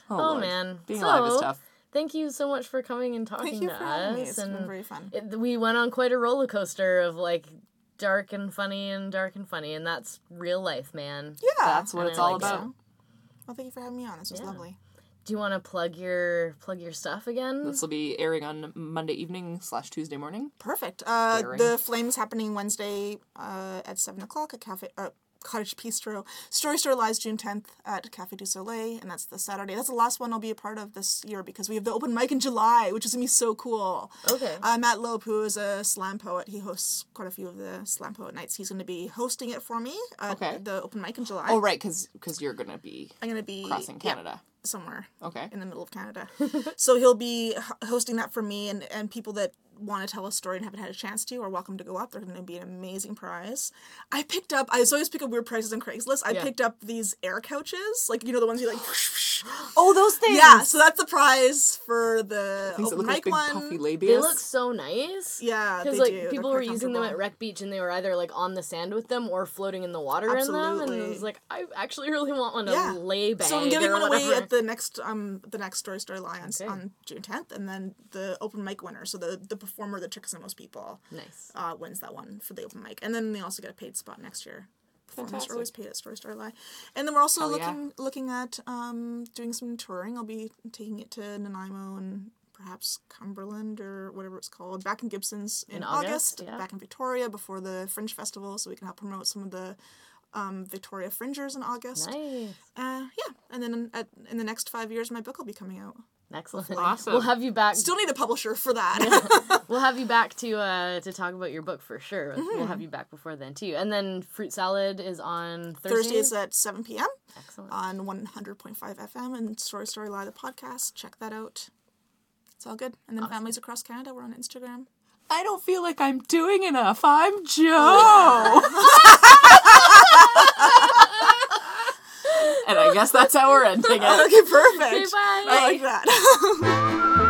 oh Lord. man, Being so, alive is tough. Thank you so much for coming and talking Thank you to for having me. us. It's and been very fun. it, we went on quite a roller coaster of like dark and funny and dark and funny, and that's real life, man. Yeah. That's what and it's I all like about. so. Well, thank you for having me on. This was Yeah. lovely. Do you want to plug your plug your stuff again? This will be airing on Monday evening slash Tuesday morning. Perfect. Uh, Airing. the Flames happening Wednesday uh, at seven o'clock at Cafe uh, Cottage Bistro. Story Store lies June tenth at Cafe du Soleil, and that's the Saturday. That's the last one I'll be a part of this year because we have the open mic in July, which is gonna be so cool. Okay. Uh, Matt Loeb, who is a slam poet, he hosts quite a few of the slam poet nights. He's gonna be hosting it for me. Okay. The open mic in July. Oh, right, because you're gonna be I'm gonna be crossing yeah, Canada. somewhere Okay. in the middle of Canada. [laughs] so he'll be hosting that for me, and, and people that want to tell a story and haven't had a chance to are welcome to go up. They're going to be an amazing prize. I picked up, I always pick up weird prices on Craigslist. I Yeah. picked up these air couches, like, you know, the ones you like. [gasps] Oh, those things. yeah, so that's the prize for the things that open look like mic big one. puffy. They look so nice. Yeah, Because like do. They're people were using them at comfortable. Wreck Beach and they were either like on the sand with them or floating in the water in them, and it was like I actually really want one to Yeah. lay bag. So I'm giving or one away at the next um the next story story lions Okay. on June 10th, and then the open mic winner. So the the performer that tricks the most people nice. uh, wins that one for the open mic, and then they also get a paid spot next year. Performers Fantastic. are always paid at Story Story Lie, and then we're also Hell yeah. looking looking at um, doing some touring. I'll be taking it to Nanaimo and perhaps Cumberland or whatever it's called, back in Gibsons in, In August, August, yeah. back in Victoria before the Fringe Festival, so we can help promote some of the um, Victoria Fringers in August. Nice. Uh, yeah, and then at, in the next five years, my book will be coming out. Excellent. [laughs] Awesome. We'll have you back. Still need a publisher for that. [laughs] We'll have you back to uh to talk about your book for sure. Mm-hmm. We'll have you back before then too. And then fruit salad is on Thursdays. Thursdays at 7 p.m. Excellent. on 100.5 FM and Story Story Lie, the podcast. Check that out. It's all good. And then Families Across Canada, we're on Instagram. I don't feel like I'm doing enough. I'm Joe. [laughs] and I guess that's how we're ending it. [laughs] Okay, perfect. Okay, bye. I like that. [laughs]